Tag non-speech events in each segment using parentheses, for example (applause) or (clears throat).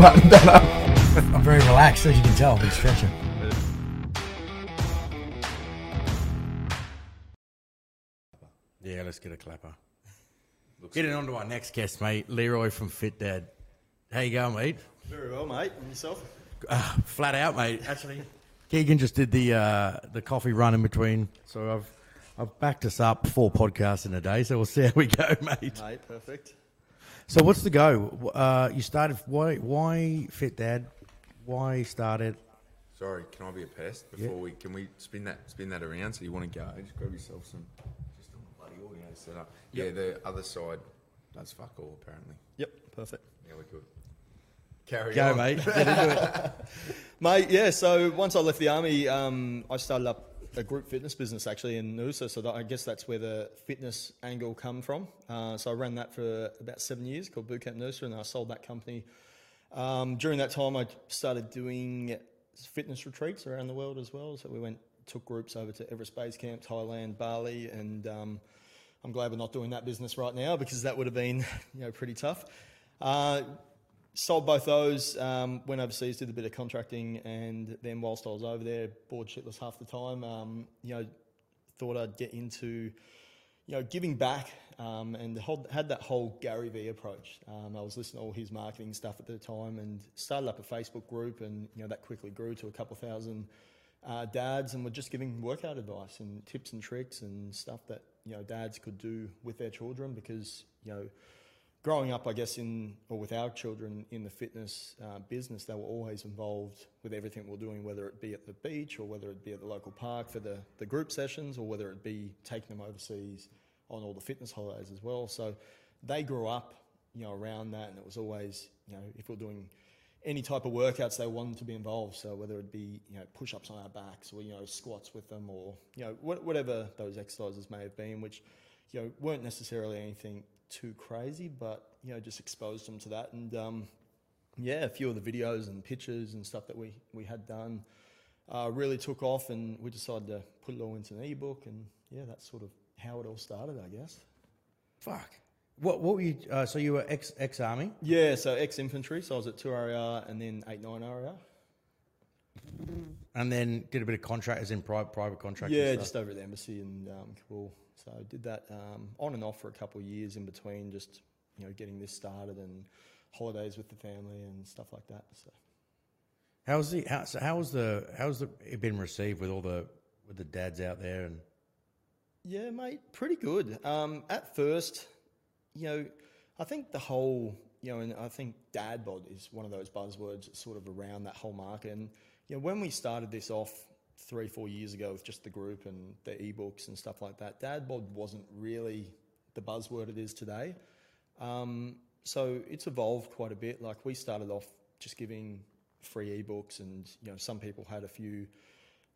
buttoned that up. I'm very relaxed, as you can tell. I've been stretching. Yeah, let's get a clapper. Getting on to our next guest, mate, Leroy from Fit Dad. How you going, mate? Very well, mate. And yourself? Uh, flat out, mate. Actually, Keegan just did the uh, the coffee run in between, so I've I've backed us up four podcasts in a day. So we'll see how we go, mate. Mate, perfect. So what's the go? Uh, you started why why Fit Dad? Why start it? Sorry, can I be a pest before we can we spin that spin that around? So you want to go? Just grab yourself some. Just on the bloody audio setup. Yeah, the other side does fuck all apparently. Yep, perfect. Yeah, we're good. Carry Go, on. mate. Get into it. (laughs) Mate, yeah, so once I left the army, um, I started up a group fitness business actually in Noosa. So that, I guess that's where the fitness angle come from. Uh, so I ran that for about seven years called Bootcamp Noosa and I sold that company. Um, during that time, I started doing fitness retreats around the world as well. So we went, took groups over to Everest Base Camp, Thailand, Bali, and um, I'm glad we're not doing that business right now because that would have been, (laughs) you know, pretty tough. Uh, sold both those, um, went overseas, did a bit of contracting, and then whilst I was over there, bored shitless half the time, um, you know, thought I'd get into, you know, giving back um, and had that whole Gary Vee approach. Um, I was listening to all his marketing stuff at the time and started up a Facebook group, and, you know, that quickly grew to a couple thousand uh, dads, and we're just giving workout advice and tips and tricks and stuff that, you know, dads could do with their children because, you know, growing up, I guess, in or with our children in the fitness uh, business, they were always involved with everything we're doing, whether it be at the beach or whether it be at the local park for the, the group sessions or whether it be taking them overseas on all the fitness holidays as well. So they grew up, you know, around that, and it was always, you know, if we're doing any type of workouts, they wanted to be involved. So whether it be, you know, push-ups on our backs or you know squats with them, or you know wha- whatever those exercises may have been, which you know weren't necessarily anything too crazy, but you know just exposed them to that. And um, yeah, a few of the videos and pictures and stuff that we we had done uh, really took off, and we decided to put it all into an ebook. And yeah, that's sort of how it all started, I guess. Fuck. What what were you? Uh, so you were ex ex army. Yeah, so ex infantry, so I was at two RAR and then eight nine RAR. And then did a bit of contract, as in private private contract. Yeah, just over at the embassy in um, Kabul. So I did that um, on and off for a couple of years in between, just you know getting this started and holidays with the family and stuff like that. So How's the how, so how was the how's the it been received with all the with the dads out there and yeah, mate, pretty good. Um, at first, you know, I think the whole you know, and I think dad bod is one of those buzzwords that's sort of around that whole market. And you know, when we started this off three, four years ago with just the group and the ebooks and stuff like that, dad bod wasn't really the buzzword it is today. Um, so it's evolved quite a bit. Like we started off just giving free ebooks, and you know, some people had a few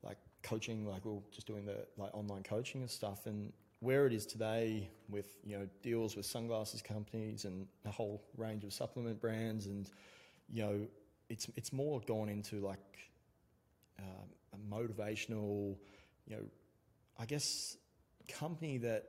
like coaching, like we are just doing the like online coaching and stuff. And where it is today, with you know deals with sunglasses companies and a whole range of supplement brands, and you know, it's it's more gone into like um, a motivational, you know, I guess company that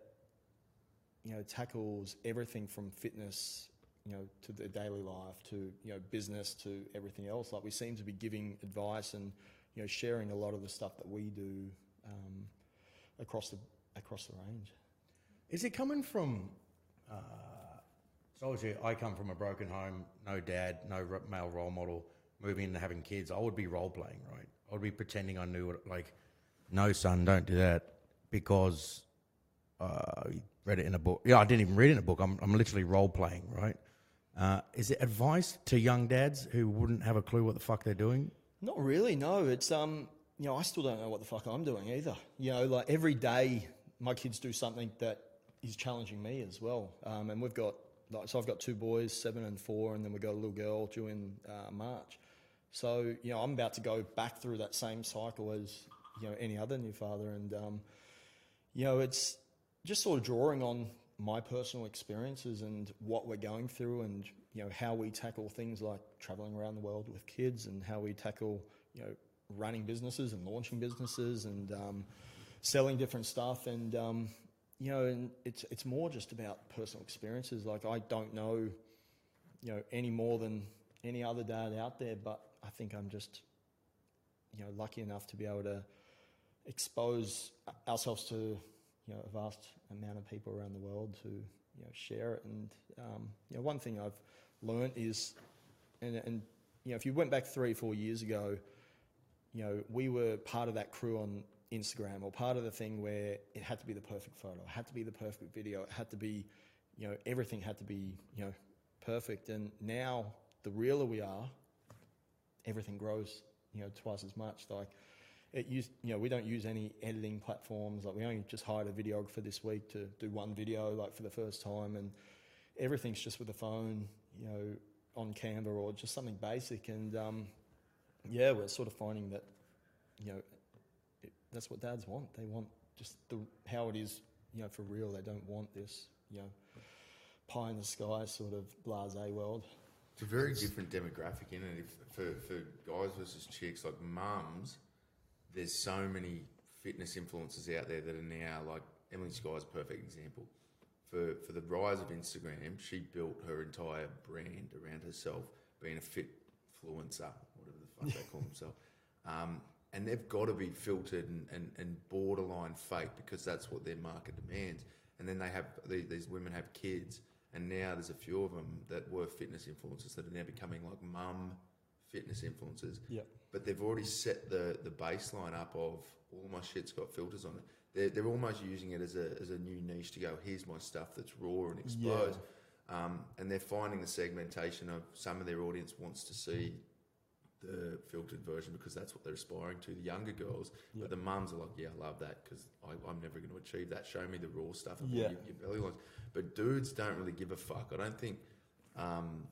you know tackles everything from fitness you know to the daily life to you know business to everything else like we seem to be giving advice and you know sharing a lot of the stuff that we do um, across the across the range is it coming from? Uh, so obviously, I come from a broken home, no dad, no male role model. Moving into having kids, I would be role playing, right? I would be pretending I knew what, like, no, son, don't do that because uh, you read it in a book. Yeah, I didn't even read it in a book. I'm, I'm literally role playing, right? Uh, is it advice to young dads who wouldn't have a clue what the fuck they're doing? Not really, no. It's um, you know, I still don't know what the fuck I'm doing either. You know, like every day, my kids do something that is challenging me as well. Um, and we've got, like, so I've got two boys, seven and four, and then we've got a little girl due in uh, March. So you know, I'm about to go back through that same cycle as you know any other new father, and um, you know, it's just sort of drawing on my personal experiences and what we're going through and you know how we tackle things like traveling around the world with kids and how we tackle you know running businesses and launching businesses and um, selling different stuff. And um, you know and it's it's more just about personal experiences. Like I don't know you know any more than any other dad out there, but I think I'm just, you know, lucky enough to be able to expose ourselves to, you know, a vast amount of people around the world to, you know, share it. And um, you know, one thing I've learned is, and, and you know, if you went back three, four years ago, you know, we were part of that crew on Instagram or part of the thing where it had to be the perfect photo, it had to be the perfect video, it had to be, you know, everything had to be, you know, perfect. And now the realer we are, everything grows, you know, twice as much. Like it used, you know, we don't use any editing platforms. Like we only just hired a videographer this week to do one video, like for the first time, and everything's just with the phone, you know, on Canva or just something basic. And um, yeah, we're sort of finding that, you know, it, that's what dads want. They want just the how it is, you know, for real. They don't want this, you know, pie in the sky sort of blasé world. It's a very different demographic, isn't it? If, for, for guys versus chicks, like mums, there's so many fitness influencers out there that are now like Emily Skye's a perfect example. For for the rise of Instagram, she built her entire brand around herself being a fit influencer, whatever the fuck they call (laughs) themselves. Um, and they've got to be filtered and, and, and borderline fake because that's what their market demands. And then they have these, these women have kids, and now there's a few of them that were fitness influencers that are now becoming like mum fitness influencers. Yep. But they've already set the, the baseline up of all my shit's got filters on it. They're, they're almost using it as a, as a new niche to go, here's my stuff that's raw and exposed. Um, and they're finding the segmentation of some of their audience wants to see the filtered version because that's what they're aspiring to, the younger girls. But the mums are like, yeah, I love that because I'm never going to achieve that. Show me the raw stuff of Yeah. your, your belly lines. But dudes don't really give a fuck. I don't think. Um,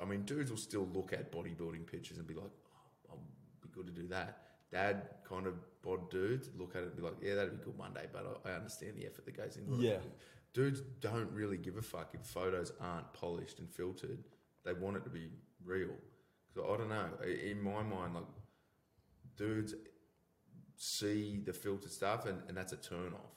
I mean, dudes will still look at bodybuilding pictures and be like, oh, I'll be good to do that. Dad kind of bod dudes look at it and be like, yeah, that'd be good one day, but I, I understand the effort that goes into it. Yeah. Dudes don't really give a fuck if photos aren't polished and filtered. They want it to be real. So I don't know. In my mind, like dudes see the filtered stuff and, and that's a turn off.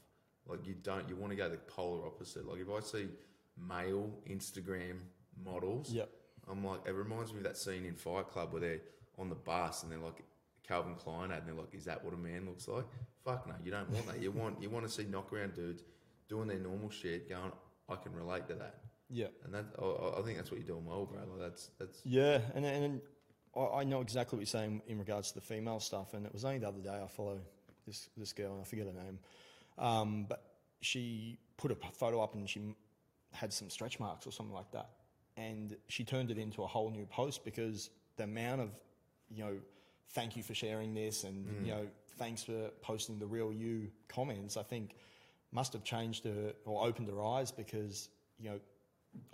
Like you don't you want to go the polar opposite. Like if I see male Instagram models, Yep. I'm like it reminds me of that scene in Fight Club where they're on the bus and they're like Calvin Klein ad and they're like, Is that what a man looks like? Fuck no, you don't want that. You want you want to see knockaround dudes doing their normal shit going, I can relate to that. Yeah. And that I- I, think that's what you're doing well, bro. Like that's that's Yeah, and and I, know exactly what you're saying in regards to the female stuff. And it was only the other day I follow this this girl, and I forget her name, um, but she put a photo up and she had some stretch marks or something like that, and she turned it into a whole new post because the amount of you know thank you for sharing this and you know thanks for posting the real you comments i think must have changed her or opened her eyes because you know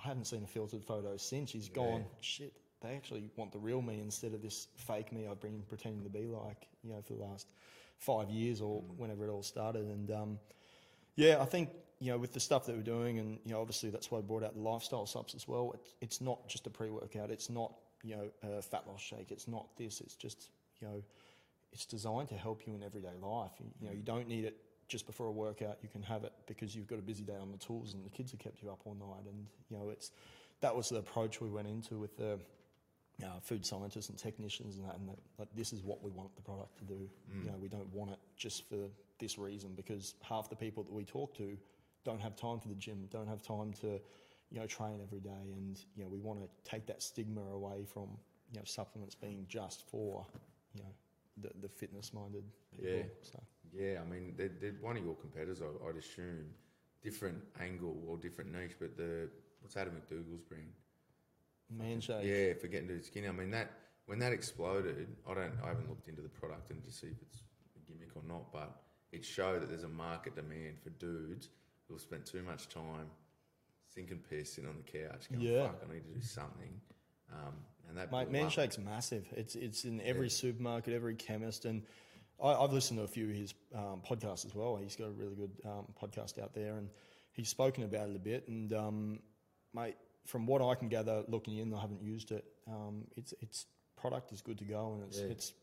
i haven't seen a filtered photo since she's gone shit they actually want the real me instead of this fake me i've been pretending to be like you know for the last five years or whenever it all started and um, yeah, I think you know with the stuff that we're doing, and you know obviously that's why I brought out the lifestyle subs as well. It's, it's not just a pre-workout. It's not you know a fat loss shake. It's not this. It's just you know it's designed to help you in everyday life. You, you know you don't need it just before a workout. You can have it because you've got a busy day on the tools, and the kids have kept you up all night. And you know it's that was the approach we went into with the uh, food scientists and technicians and that, and that like, this is what we want the product to do. You know, we don't want it just for this reason because half the people that we talk to don't have time for the gym, don't have time to, you know, train every day, and you know, we want to take that stigma away from you know supplements being just for you know the, the fitness minded people. Yeah. So Yeah, I mean, they're, they're one of your competitors, I, I'd assume. Different angle or different niche, but the what's Adam MacDougall's brand? man shake. Yeah, for getting to skinny. I mean, that when that exploded, I don't, I haven't looked into the product and to see if it's a gimmick or not, but it showed that there's a market demand for dudes who've spent too much time sinking piss sitting on the couch, going, Yeah. "Fuck, I need to do something." Um, and that Mate, blew Man up. Massive. It's it's in every Yeah. supermarket, every chemist, and I, I've listened to a few of his um, podcasts as well. He's got a really good um, podcast out there, and he's spoken about it a bit. And um, mate, from what I can gather, looking in, I haven't used it. Um, it's its product is good to go, and it's Yeah. it's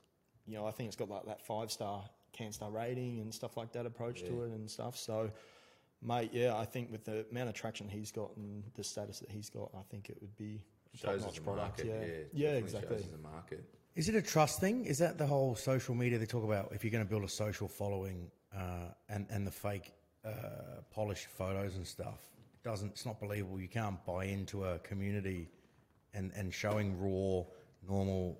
you know I think it's got like that five star Canstar rating and stuff like that approach to it and stuff. So. Mate, yeah, I think with the amount of traction he's got and the status that he's got, I think it would be shows top-notch product, market. yeah. Yeah, Yeah, exactly. Shows a market. Is it a trust thing? Is that the whole social media they talk about? If you're going to build a social following uh, and and the fake uh, polished photos and stuff, it doesn't it's not believable. You can't buy into a community and and showing raw, normal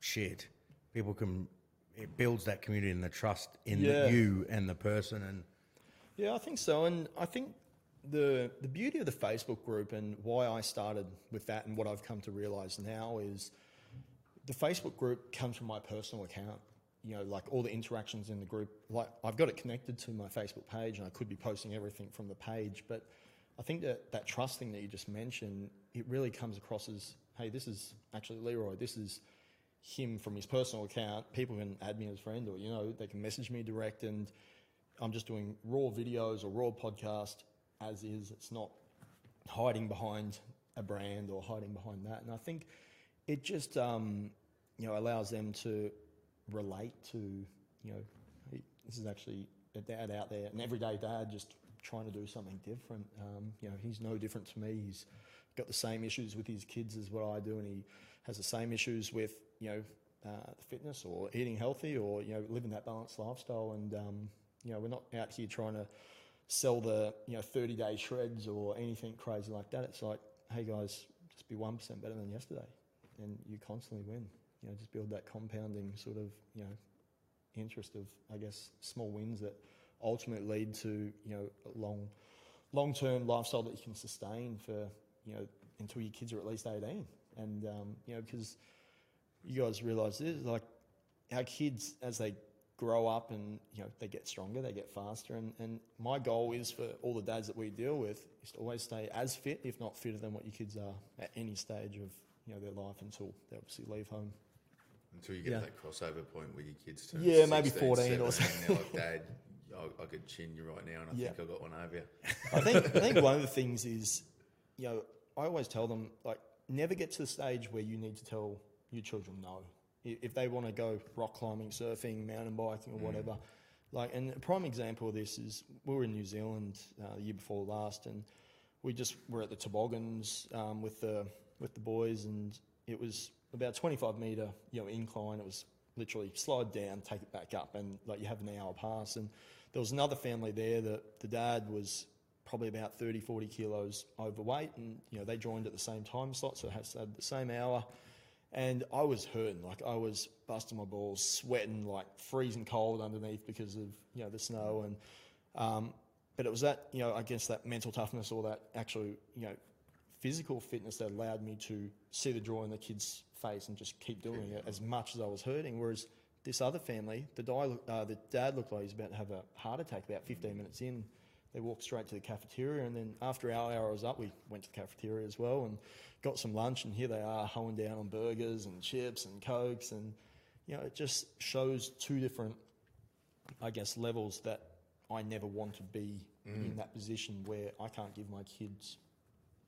shit. People can it builds that community and the trust in the- you and the person and Yeah, I think so, and I think the the beauty of the Facebook group and why I started with that and what I've come to realize now is the Facebook group comes from my personal account. You know, like all the interactions in the group, like I've got it connected to my Facebook page, and I could be posting everything from the page. But I think that that trust thing that you just mentioned, it really comes across as, hey, this is actually Leroy. This is him from his personal account. People can add me as friend, or you know, they can message me direct, and I'm just doing raw videos or raw podcast as is. It's not hiding behind a brand or hiding behind that. And I think it just um, you know allows them to relate to you know this is actually a dad out there, an everyday dad just trying to do something different. Um, you know, he's no different to me. He's got the same issues with his kids as what I do, and he has the same issues with you know uh, fitness or eating healthy or you know living that balanced lifestyle. And um, you know, we're not out here trying to sell the you know 30 day shreds or anything crazy like that. It's like, hey guys, just be one percent better than yesterday, and you constantly win. You know, just build that compounding sort of you know interest of I guess small wins that ultimately lead to you know a long long term lifestyle that you can sustain for you know until your kids are at least 18 and um, you know because you guys realize this like our kids as they grow up and you know they get stronger they get faster and, and my goal is for all the dads that we deal with is to always stay as fit if not fitter than what your kids are at any stage of you know their life until they obviously leave home Until you get Yeah. to that crossover point where your kids turn Yeah, maybe 14 or 17, They're like, Dad, I, I could chin you right now, and I Yeah. think I got one over you. I think I think (laughs) one of the things is, you know, I always tell them like never get to the stage where you need to tell your children no. If they want to go rock climbing, surfing, mountain biking, or whatever, like, and a prime example of this is we were in New Zealand uh, the year before last, and we just were at the toboggans um, with the with the boys, and it was about twenty five meter, you know, incline. It was literally slide down, take it back up, and like you have an hour pass. And there was another family there that the dad was probably about 30, 40 kilos overweight, and you know they joined at the same time slot, so it had the same hour. And I was hurting, like I was busting my balls, sweating, like freezing cold underneath because of you know the snow. And um, but it was that you know I guess that mental toughness or that actual you know physical fitness that allowed me to see the joy in the kid's face and just keep doing it as much as I was hurting. Whereas this other family, the, uh, the dad looked like he was about to have a heart attack about 15 minutes in. They walked straight to the cafeteria, and then after our hour was up, we went to the cafeteria as well and got some lunch. And here they are, hoeing down on burgers and chips and cokes, and you know, it just shows two different, I guess, levels that I never want to be in that position where I can't give my kids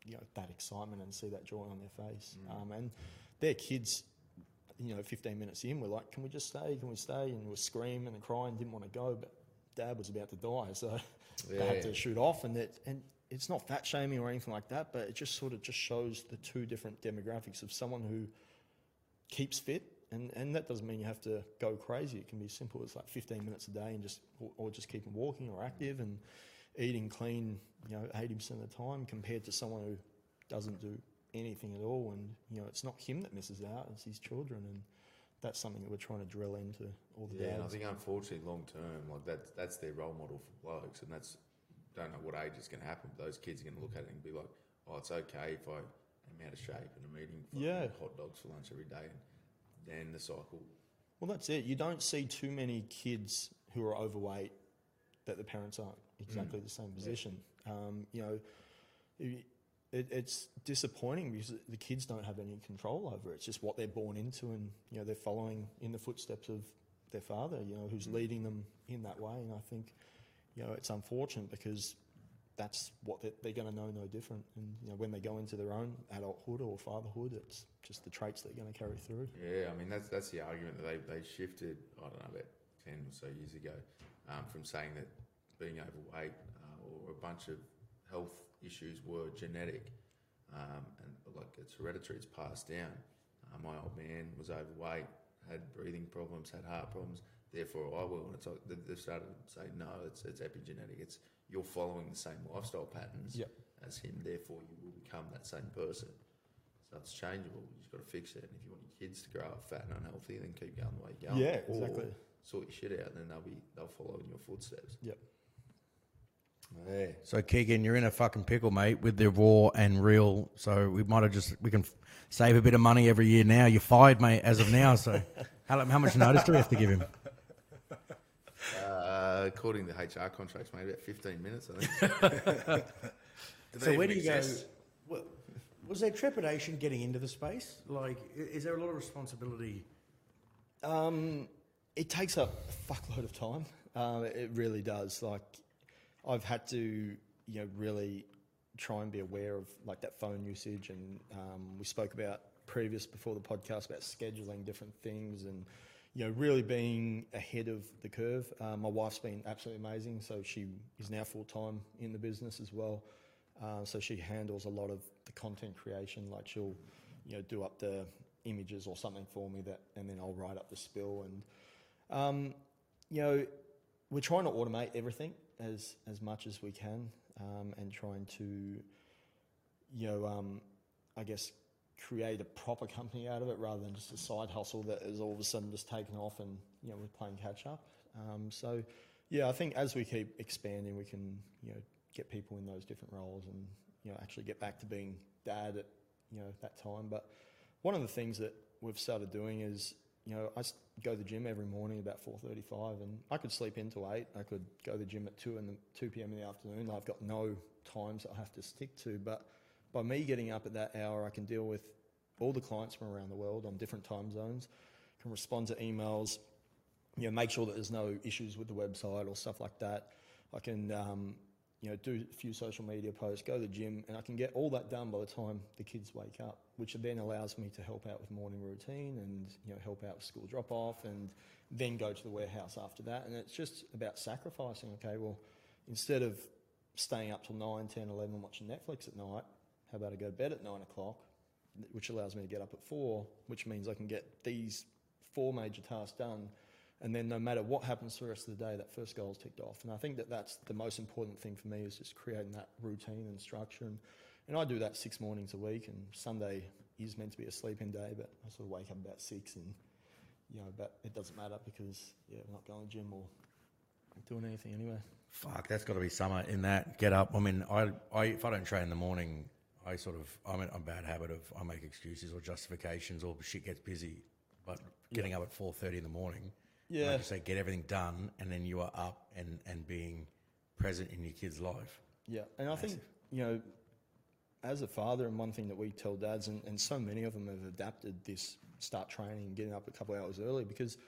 you know that excitement and see that joy on their face. Um, and their kids, you know, 15 minutes in, were like, "Can we just stay? Can we stay?" And we're screaming and crying, didn't want to go, but Dad was about to die, so (laughs) they had to shoot off. And it, and it's not fat shaming or anything like that, but it just sort of just shows the two different demographics of someone who keeps fit. And, and that doesn't mean you have to go crazy. It can be simple as like 15 minutes a day and just, or, or just keeping walking or active and eating clean, you know, 80% of the time compared to someone who doesn't do anything at all. And, you know, it's not him that misses out, it's his children. And that's something that we're trying to drill into all the Yeah, and I think unfortunately, long term, like that's that's their role model for blokes, and that's don't know what age it's going to happen. But those kids are going to look at it and be like, "Oh, it's okay if I am out of shape and I'm eating Yeah. hot dogs for lunch every day." And then the cycle. Well, that's it. You don't see too many kids who are overweight that the parents aren't exactly mm. the same position. Um, you know, it, it, it's disappointing because the kids don't have any control over it. It's just what they're born into, and you know they're following in the footsteps of their father. You know, who's leading them in that way. And I think, you know, it's unfortunate because that's what they're, they're going to know no different. And you know, when they go into their own adulthood or fatherhood, it's just the traits they're going to carry through. Yeah, I mean that's that's the argument that they they shifted. I don't know about ten or so years ago um, from saying that being overweight a bunch of health issues were genetic um, and like it's hereditary, it's passed down. Uh, my old man was overweight, had breathing problems, had heart problems. Therefore, I will. And it's like they- they've started to say, no, it's it's epigenetic. It's you're following the same lifestyle patterns Yep. as him. Therefore, you will become that same person. So it's changeable. You just got to fix it. And if you want your kids to grow up fat and unhealthy, then keep going the way you're going. Yeah, Or exactly. Sort your shit out, and then they'll be they'll follow in your footsteps. Yep. Yeah. So Keegan, you're in a fucking pickle, mate, with the raw and real. So we might have just we can f- save a bit of money every year. Now you're fired, mate, as of now. So how, how much notice do we have to give him? Uh, according to HR contracts, maybe about 15 minutes, I think. (laughs) So where do even you go? Well, was there trepidation getting into the space? Like, is there a lot of responsibility? Um, it takes a fuckload of time. Um, it really does. Like, I've had to, you know, really try and be aware of like that phone usage, and um, we spoke about previous before the podcast about scheduling different things, and you know, really being ahead of the curve. Uh, my wife's been absolutely amazing, so she is now full time in the business as well. Uh, so she handles a lot of the content creation. Like she'll, you know, do up the images or something for me that, and then I'll write up the spill. And um, you know, we're trying to automate everything as as much as we can, um, and trying to, you know, um, I guess create a proper company out of it rather than just a side hustle that is all of a sudden just taken off and you know we're playing catch up. Um, so yeah, I think as we keep expanding, we can you know get people in those different roles and you know actually get back to being dad at you know that time. But one of the things that we've started doing is you know I go to the gym every morning about four thirty-five, and I could sleep into eight. I could go to the gym at two in the two p.m. in the afternoon. I've got no times that I have to stick to, but by me getting up at that hour, I can deal with all the clients from around the world on different time zones, can respond to emails, you know, make sure that there's no issues with the website or stuff like that. I can, um, you know, do a few social media posts, go to the gym, and I can get all that done by the time the kids wake up, which then allows me to help out with morning routine and, you know, help out with school drop off and then go to the warehouse after that. And it's just about sacrificing, okay, well, instead of staying up till 9, 10, 11 watching Netflix at night, how about I go to bed at 9 o'clock, which allows me to get up at 4, which means I can get these four major tasks done. And then no matter what happens for the rest of the day, that first goal is ticked off. And I think that that's the most important thing for me is just creating that routine and structure. And, and I do that six mornings a week. And Sunday is meant to be a sleep-in day, but I sort of wake up about six and, you know, but it doesn't matter because, yeah, I'm not going to the gym or doing anything anyway. Fuck, that's got to be summer in that. Get up. I mean, I, I if I don't train in the morning, I sort of I'm in a bad habit of I make excuses or justifications or shit gets busy. But getting up at four thirty in the morning, Yeah. like you say, get everything done, and then you are up and and being present in your kid's life. Yeah, and I think you know, as a father, and one thing that we tell dads, and, and so many of them have adapted this: start training, getting up a couple of hours early, because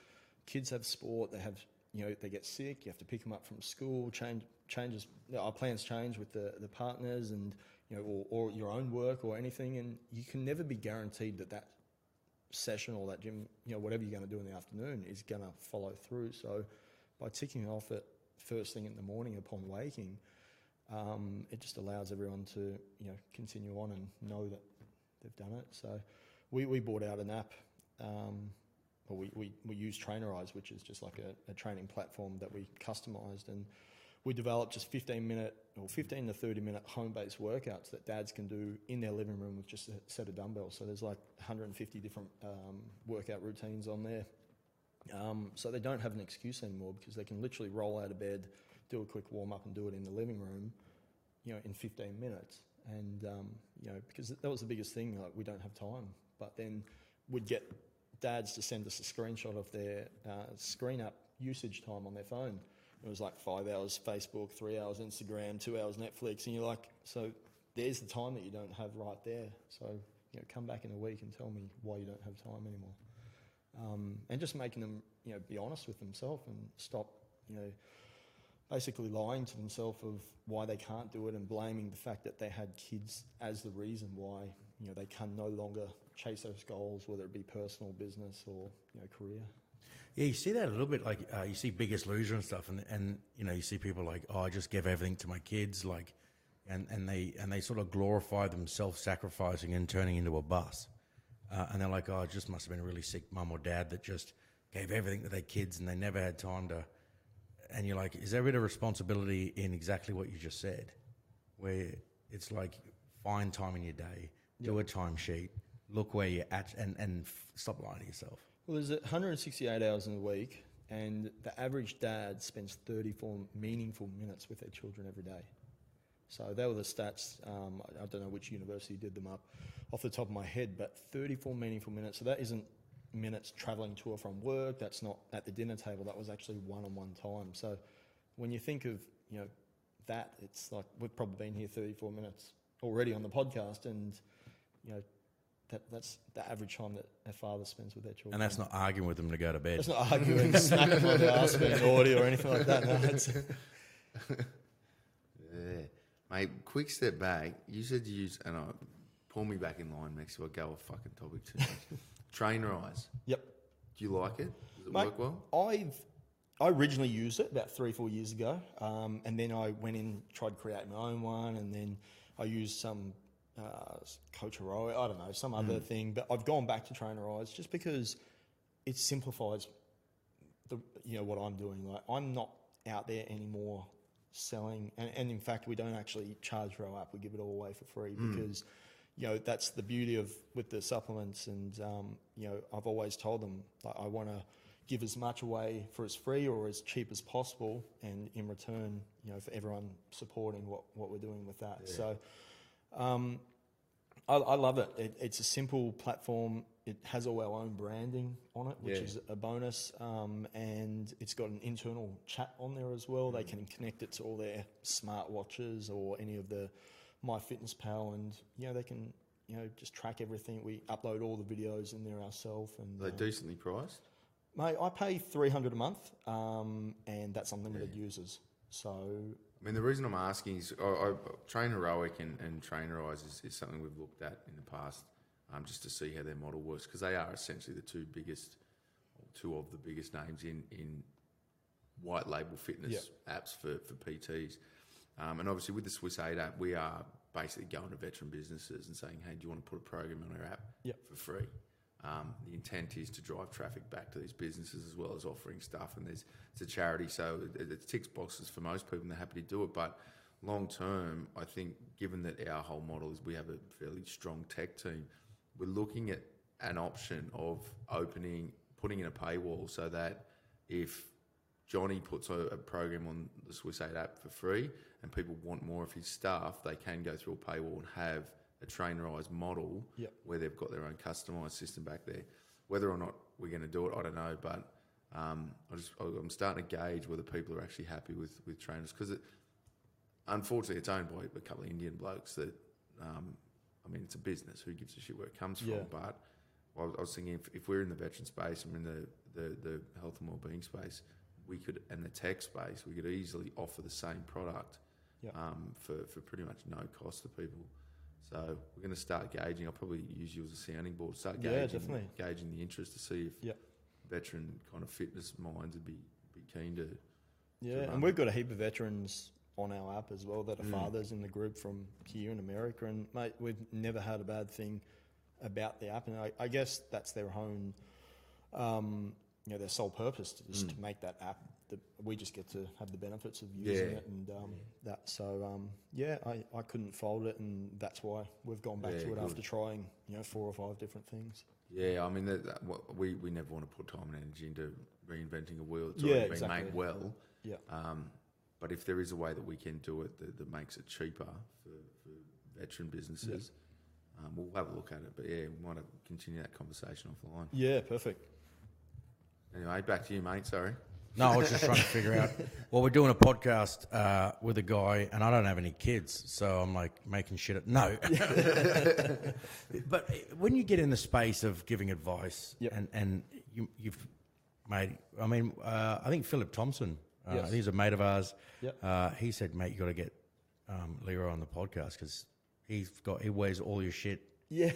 kids have sport, they have you know they get sick, you have to pick them up from school, change changes. Our plans change with the the partners, and you know, or, or your own work or anything, and you can never be guaranteed that that session or that gym, you know, whatever you're going to do in the afternoon is going to follow through. So, by ticking off it first thing in the morning upon waking um, it just allows everyone to you know continue on and know that they've done it. So we, we bought out an app, um, or we, we, we use Trainerize, which is just like a, a training platform that we customized, and we developed just 15 minute or 15 to 30 minute home based workouts that dads can do in their living room with just a set of dumbbells. So there's like 150 different um, workout routines on there. Um, so they don't have an excuse anymore because they can literally roll out of bed, do a quick warm up, and do it in the living room, you know, in 15 minutes. And um, you know, because that was the biggest thing, like we don't have time. But then we'd get dads to send us a screenshot of their uh, screen up usage time on their phone. It was like five hours Facebook, three hours Instagram, two hours Netflix, and you're like, so there's the time that you don't have right there. So you know, come back in a week and tell me why you don't have time anymore um, and just making them, you know, be honest with themselves and stop, you know, basically lying to themselves of why they can't do it and blaming the fact that they had kids as the reason why, you know, they can no longer chase those goals, whether it be personal, business, or you know, career. Yeah, you see that a little bit. Like uh, you see Biggest Loser and stuff, and and you know you see people like, oh, I just give everything to my kids. Like, and, and they and they sort of glorify them self-sacrificing and turning into a bus. Uh, and they're like, oh, it just must have been a really sick mum or dad that just gave everything to their kids and they never had time to. And you're like, is there a bit of responsibility in exactly what you just said? Where it's like, find time in your day, do a timesheet, look where you're at, and, and f- stop lying to yourself. Well, there's 168 hours in a week, and the average dad spends 34 meaningful minutes with their children every day. So they were the stats. Um, I, don't know which university did them up off the top of my head, but 34 meaningful minutes. So that isn't minutes travelling to or from work. That's not at the dinner table. That was actually one-on-one time. So when you think of you know that, it's like we've probably been here 34 minutes already on the podcast, and you know that, that's the average time that a father spends with their children. And that's not arguing with them to go to bed. That's not arguing, smacking on the ass, being naughty or anything like that. No, it's, (laughs) Yeah. Mate, quick step back. You said you use, and I pull me back in line, Max, so I go off fucking topic too much. (laughs) Trainerize. yep. Do you like it? Does it Mate, work well? I've I originally used it about three four years ago, um, and then I went in tried to create my own one, and then I used some uh, Coach Heroic, I don't know some other thing, but I've gone back to Trainerize just because it simplifies the you know what I'm doing. Like I'm not out there anymore selling, and, and in fact we don't actually charge for our app. We give it all away for free because you know that's the beauty of with the supplements, and um, you know I've always told them like, I want to give as much away for as free or as cheap as possible, and in return, you know, for everyone supporting what what we're doing with that. So. Um, I, I love it. it. It's a simple platform. It has all our own branding on it, which Yeah. is a bonus. Um, and it's got an internal chat on there as well. They can connect it to all their smart watches or any of the MyFitnessPal, and you know they can you know just track everything. We upload all the videos in there ourselves. And Are they uh, decently priced? mate, I pay three hundred a month, um, and that's unlimited users. So I mean, the reason I'm asking is I, I, Train Heroic and, and Trainerize is, is something we've looked at in the past um, just to see how their model works because they are essentially the two biggest, two of the biggest names in, in white label fitness apps for, for PTs. Um, and obviously, with the Swiss8 app, we are basically going to veteran businesses and saying, hey, do you want to put a program on our app Yep. for free? Um, the intent is to drive traffic back to these businesses as well as offering stuff. And there's it's a charity, so it, it ticks boxes for most people, and they're happy to do it. But long term, I think, given that our whole model is we have a fairly strong tech team, we're looking at an option of opening, putting in a paywall so that if Johnny puts a, a program on the Swiss8 app for free and people want more of his stuff, they can go through a paywall and have a trainerized model Yep. where they've got their own customized system back there. Whether or not we're going to do it, I don't know, but um, I just, I'm starting to gauge whether people are actually happy with, with trainers because it, unfortunately, it's owned by a couple of Indian blokes that, um, I mean, it's a business. Who gives a shit where it comes Yeah. from? But I was- I was thinking if, if we're in the veteran space and we're in the, the, the health and wellbeing space, we could, and the tech space, we could easily offer the same product Yeah. um, for, for pretty much no cost to people. So we're going to start gauging. I'll probably use you as a sounding board. Start Yeah, gauging, definitely. gauging the interest to see if Yeah. veteran kind of fitness minds would be, be keen to. Yeah, Good and we've got a heap of veterans on our app as well that are Mm. fathers in the group from here in America. And mate, we've never had a bad thing about the app, and I, I guess that's their own, um, you know, their sole purpose is Mm. to make that app. That we just get to have the benefits of using Yeah. it, and um, that. So um, yeah, I, I couldn't fold it, and that's why we've gone back Yeah, to it good. after trying you know four or five different things. Yeah, I mean, that, that, we, we never want to put time and energy into reinventing a wheel. that's Yeah, already exactly. been made well. Yeah. Um, but if there is a way that we can do it that, that makes it cheaper for, for veteran businesses, um, we'll have a look at it. But yeah, we might have continue that conversation offline. Yeah, perfect. Anyway, back to you, mate. Sorry. No, I was just trying to figure out. Well, we're doing a podcast uh, with a guy, and I don't have any kids, so I'm like making shit. Up. No, (laughs) but when you get in the space of giving advice, Yep. and and you, you've made, I mean, uh, I think Philip Thompson, uh, Yes. he's a mate of ours. Yep. Uh, he said, "Mate, you got to get um, Leroy on the podcast because he's got he wears all your shit Yeah.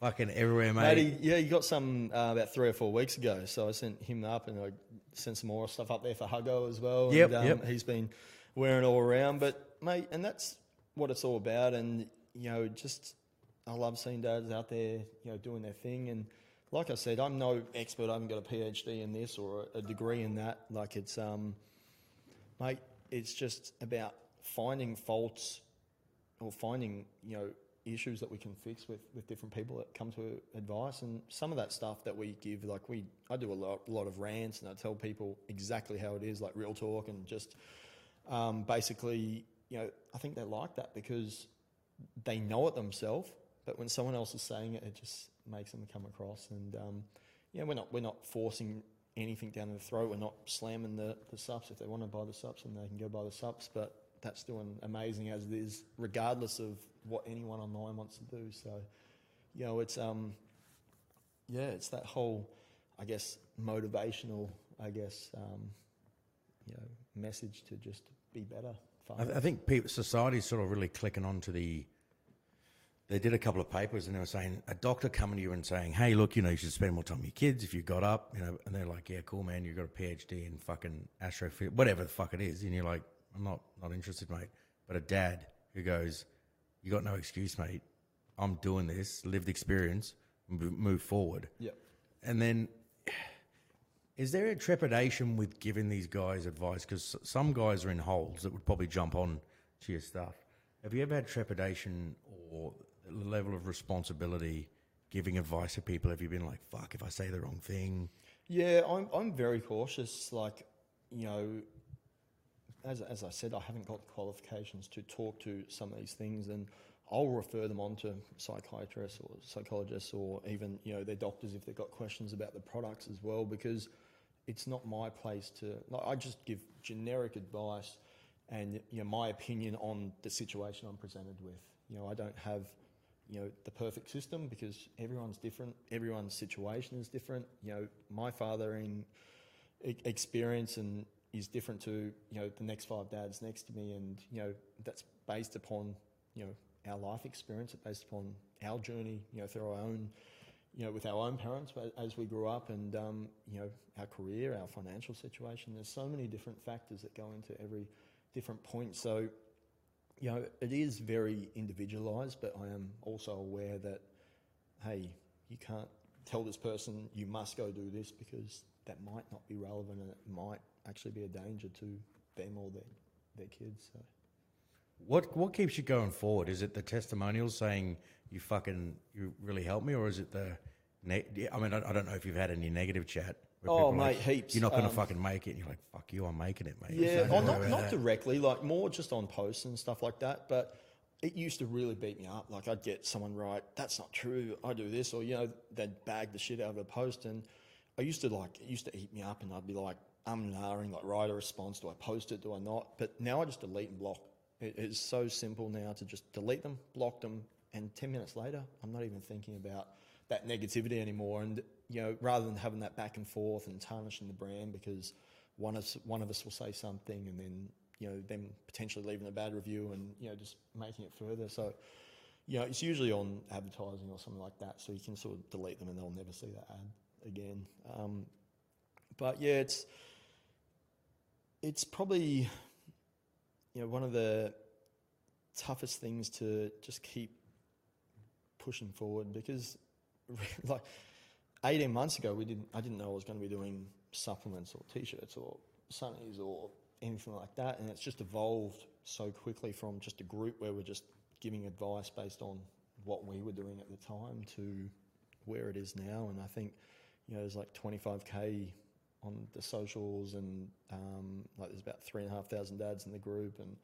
fucking everywhere, Mate, mate." he, yeah, he got some uh, about three or four weeks ago. So I sent him up and I sent some more stuff up there for Huggo as well. Yep, and, um, yep. He's been wearing all around. But, mate, and that's what it's all about, and you know, just I love seeing dads out there, you know, doing their thing. And like I said, I'm no expert. I haven't got a PhD in this or a degree in that. Like it's, um, mate, it's just about finding faults or finding, you know, issues that we can fix with, with different people that come to advice and some of that stuff that we give like we I do a lot, lot of rants and I tell people exactly how it is like real talk and just um, basically you know I think they like that because they know it themselves but when someone else is saying it it just makes them come across and um, yeah we're not we're not forcing anything down their throat. We're not slamming the, the subs if they want to buy the subs and they can go buy the subs but that's doing amazing as it is, regardless of what anyone online wants to do. So, you know, it's um, yeah, it's that whole, I guess, motivational, I guess, um, you know, message to just be better. I, I, think people, society's sort of really clicking onto the. They did a couple of papers and they were saying a doctor coming to you and saying, "Hey, look, you know, you should spend more time with your kids if you got up, you know." And they're like, "Yeah, cool, man. You got a PhD in fucking astrophysics, whatever the fuck it is," and you're like, I'm not not interested, mate. But a dad who goes, "You got no excuse, mate. I'm doing this. Lived experience. Move forward." Yeah. And then, is there a trepidation with giving these guys advice? Because some guys are in holes that would probably jump on to your stuff. Have you ever had trepidation or level of responsibility giving advice to people? Have you been like, "Fuck, if I say the wrong thing"? Yeah, I'm I'm very cautious. Like, you know, as, as I said, I haven't got qualifications to talk to some of these things, and I'll refer them on to psychiatrists or psychologists or even you know their doctors if they've got questions about the products as well, because it's not my place to. Like, I just give generic advice and you know my opinion on the situation I'm presented with. You know, I don't have you know the perfect system because everyone's different, everyone's situation is different. You know, my father in experience and is different to you know the next five dads next to me, and you know that's based upon you know our life experience, based upon our journey, you know, through our own, you know, with our own parents as we grew up, and um, you know our career, our financial situation. There's so many different factors that go into every different point. So you know it is very individualized, but I am also aware that hey, you can't tell this person you must go do this because that might not be relevant and it might actually be a danger to them or their, their kids. So. What what keeps you going forward? Is it the testimonials saying you fucking you really helped me, or is it the? Ne- I mean, I, don't know if you've had any negative chat. Oh, mate, like, heaps. You're not going to um, fucking make it. And you're like, fuck you, I'm making it, mate. Yeah, oh, not, not directly, like more just on posts and stuff like that. But it used to really beat me up. Like I'd get someone right, that's not true. I do this, or you know, they'd bag the shit out of a post, and I used to like it used to eat me up, and I'd be like, I'm narring, like write a response. Do I post it? Do I not? But now I just delete and block. It is so simple now to just delete them, block them, and 10 minutes later, I'm not even thinking about that negativity anymore. And, you know, rather than having that back and forth and tarnishing the brand because one of, one of us will say something and then, you know, them potentially leaving a bad review and, you know, just making it further. So, you know, it's usually on advertising or something like that. So you can sort of delete them and they'll never see that ad again. Um, but yeah, it's, it's probably you know one of the toughest things to just keep pushing forward because (laughs) like 18 months ago we didn't I didn't know I was going to be doing supplements or t-shirts or sunnies or anything like that and it's just evolved so quickly from just a group where we're just giving advice based on what we were doing at the time to where it is now and I think you know there's like 25k on the socials and um, like there's about three and a half thousand dads in the group and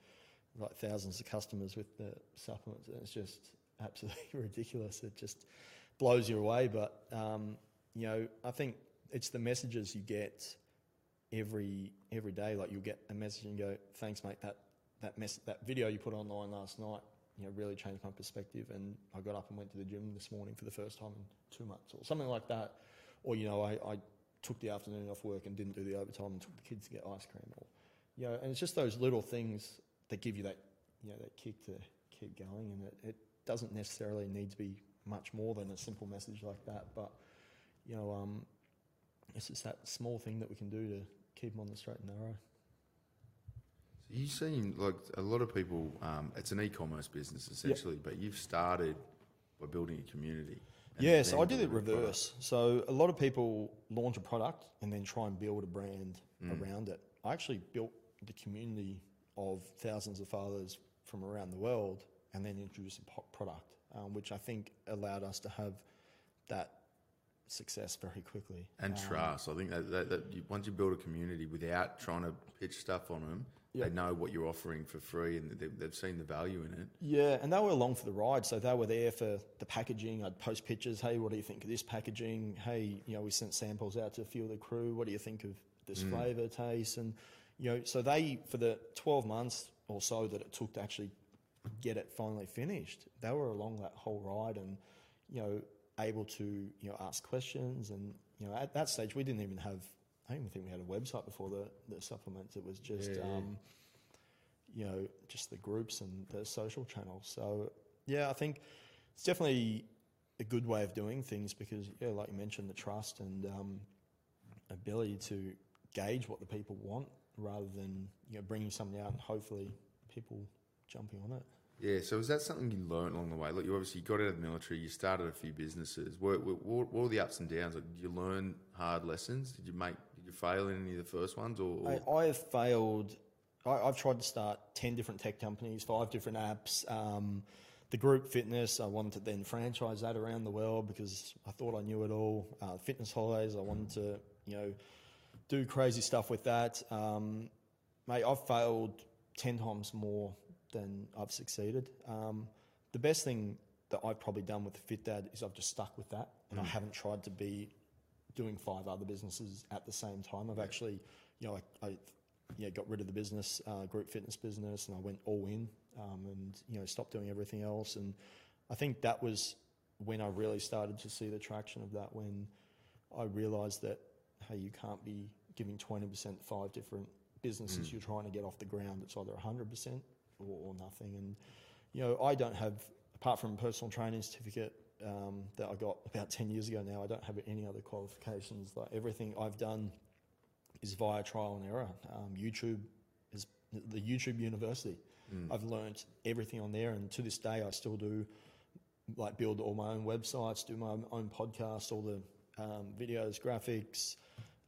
like thousands of customers with the supplements and it's just absolutely (laughs) ridiculous. It just blows you away but um, you know I think it's the messages you get every every day. Like you'll get a message and go thanks mate. That that mess that video you put online last night you know really changed my perspective. And I got up and went to the gym this morning for the first time in two months or something like that. Or you know I, I took the afternoon off work and didn't do the overtime and took the kids to get ice cream or you know and it's just those little things that give you that you know that kick to keep going and it, it doesn't necessarily need to be much more than a simple message like that but you know um, it's just that small thing that we can do to keep them on the straight and narrow so you, seem like a lot of people. Um, it's an e-commerce business essentially, but you've started by building a community. Yeah, so I did it a product. reverse. So a lot of people launch a product and then try and build a brand around it. I actually built the community of thousands of fathers from around the world and then introduced a product, um, which I think allowed us to have that success very quickly. And trust. I think that, that, that you, once you build a community without trying to pitch stuff on them, Yeah. they know what you're offering for free and they, they've seen the value in it. Yeah, and they were along for the ride. So they were there for the packaging. I'd post pictures. Hey, what do you think of this packaging? Hey, you know, we sent samples out to a few of the crew. What do you think of this mm. flavour, taste? And, you know, so they, for the 12 months or so that it took to actually get it finally finished, they were along that whole ride and, you know, able to, you know, ask questions. And, you know, at that stage, we didn't even have, I don't even think we had a website before the, the supplements. It was just, Yeah, yeah. um, you know, just the groups and the social channels. So, yeah, I think it's definitely a good way of doing things because, yeah, like you mentioned, the trust and um, ability to gauge what the people want rather than, you know, bringing something out and hopefully people jumping on it. Yeah, so is that something you learned along the way? Look, you obviously got out of the military, you started a few businesses. What, what, what were the ups and downs? Like, did you learn hard lessons? Did you make? You fail in any of the first ones? Or, or I, I have failed. I, I've tried to start 10 different tech companies, five different apps. Um, the group fitness, I wanted to then franchise that around the world because I thought I knew it all. Uh, fitness holidays, I wanted to, you know, do crazy stuff with that. Um, mate, I've failed 10 times more than I've succeeded. Um, the best thing that I've probably done with Fit Dad is I've just stuck with that and I haven't tried to be doing five other businesses at the same time. I've actually, you know, I, I yeah, got rid of the business, uh, group fitness business, and I went all in, um, and you know, stopped doing everything else. And I think that was when I really started to see the traction of that. When I realised that hey, you can't be giving twenty percent five different businesses you're trying to get off the ground. It's either hundred percent or, or nothing. And you know, I don't have apart from a personal training certificate um, that I got about 10 years ago now, I don't have any other qualifications. Like everything I've done is via trial and error. Um, YouTube is the YouTube University. I've learnt everything on there, and to this day, I still do like build all my own websites, do my own podcasts, all the um, videos, graphics,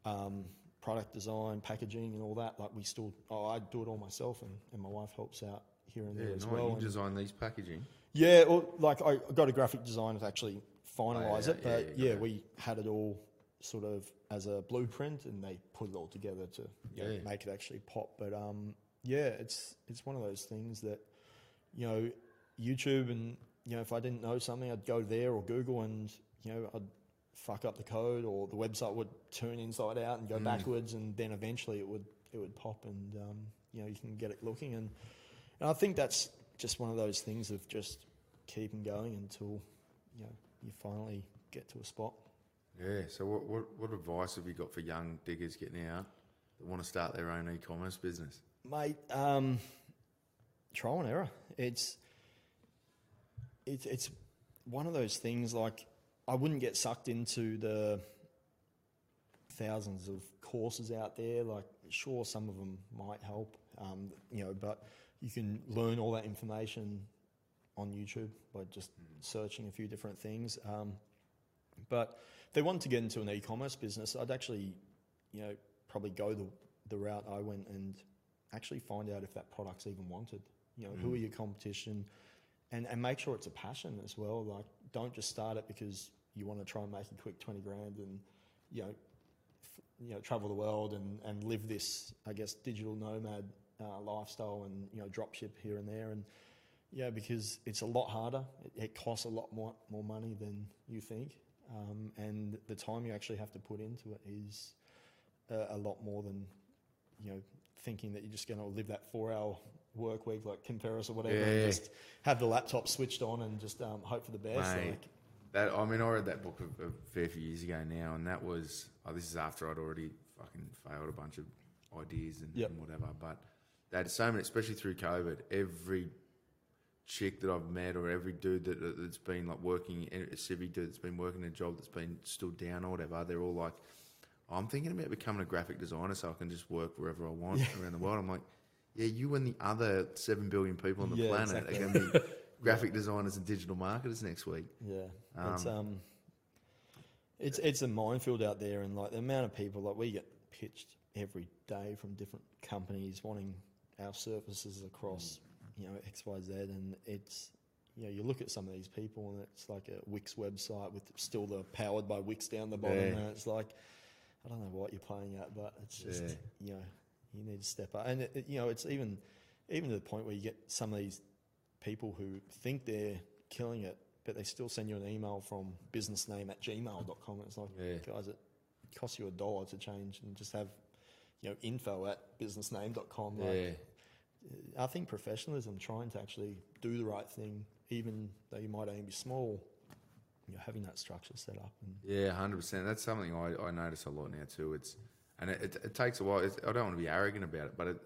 um, product design, packaging, and all that. Like we still, oh, I do it all myself, and, and my wife helps out here and yeah, there as no, well. you and- design these packaging. Yeah, well, like I got a graphic designer to actually finalise yeah, it, yeah, but yeah, yeah, it. we had it all sort of as a blueprint, and they put it all together to know, Yeah. make it actually pop. But um, yeah, it's it's one of those things that you know YouTube, and you know if I didn't know something, I'd go there or Google, and you know I'd fuck up the code, or the website would turn inside out and go backwards, and then eventually it would it would pop, and um, you know you can get it looking, and and I think that's just one of those things of just keeping going until you know you finally get to a spot. Yeah. So what, what what advice have you got for young diggers getting out that want to start their own e-commerce business? Mate, um, trial and error. It's it's it's one of those things. Like I wouldn't get sucked into the thousands of courses out there. Like sure, some of them might help, um, you know, but you can learn all that information on YouTube by just searching a few different things. Um, but if they want to get into an e-commerce business, I'd actually, you know, probably go the the route I went and actually find out if that product's even wanted. You know, who are your competition, and and make sure it's a passion as well. Like, don't just start it because you want to try and make a quick twenty grand and you know, f- you know, travel the world and and live this, I guess, digital nomad uh, lifestyle and you know, drop ship here and there and. Yeah, because it's a lot harder. It, it costs a lot more more money than you think, um, and the time you actually have to put into it is a, a lot more than you know thinking that you're just going to live that four hour work week like Ferriss or whatever, Yeah. and just have the laptop switched on and just um, hope for the best. Mate, Like, that I mean, I read that book a, a fair few years ago now, and that was oh, this is after I'd already fucking failed a bunch of ideas and, Yep. and whatever. But they had so many, especially through COVID. Every chick that I've met, or every dude that that- that's been like working, a civvy dude that's been working a job that's been still down or whatever, they're all like, I'm thinking about becoming a graphic designer so I can just work wherever I want around the world. I'm like, Yeah, you and the other seven billion people on the Yeah, planet exactly. are going to be (laughs) (laughs) graphic designers and digital marketers next week. Yeah, it's Um, um, it's it's a minefield out there, and like the amount of people like we get pitched every day from different companies wanting our surfaces across, you know, X, Y, Z, and it's you know you look at some of these people, and it's like a Wix website with still the powered by Wix down the bottom, Yeah. and it's like I don't know what you're playing at, but it's just Yeah. you know you need to step up, and it, it- you know it's even even to the point where you get some of these people who think they're killing it, but they still send you an email from businessname at gmail.com. And it's like, Yeah. guys, it costs you a dollar to change and just have, you know, info at businessname.com. Like, Yeah, I think professionalism, trying to actually do the right thing, even though you might only be small, you know, having that structure set up. And yeah, hundred percent. That's something I, I notice a lot now too. It's and it, it, it takes a while. It's, I don't want to be arrogant about it, but it,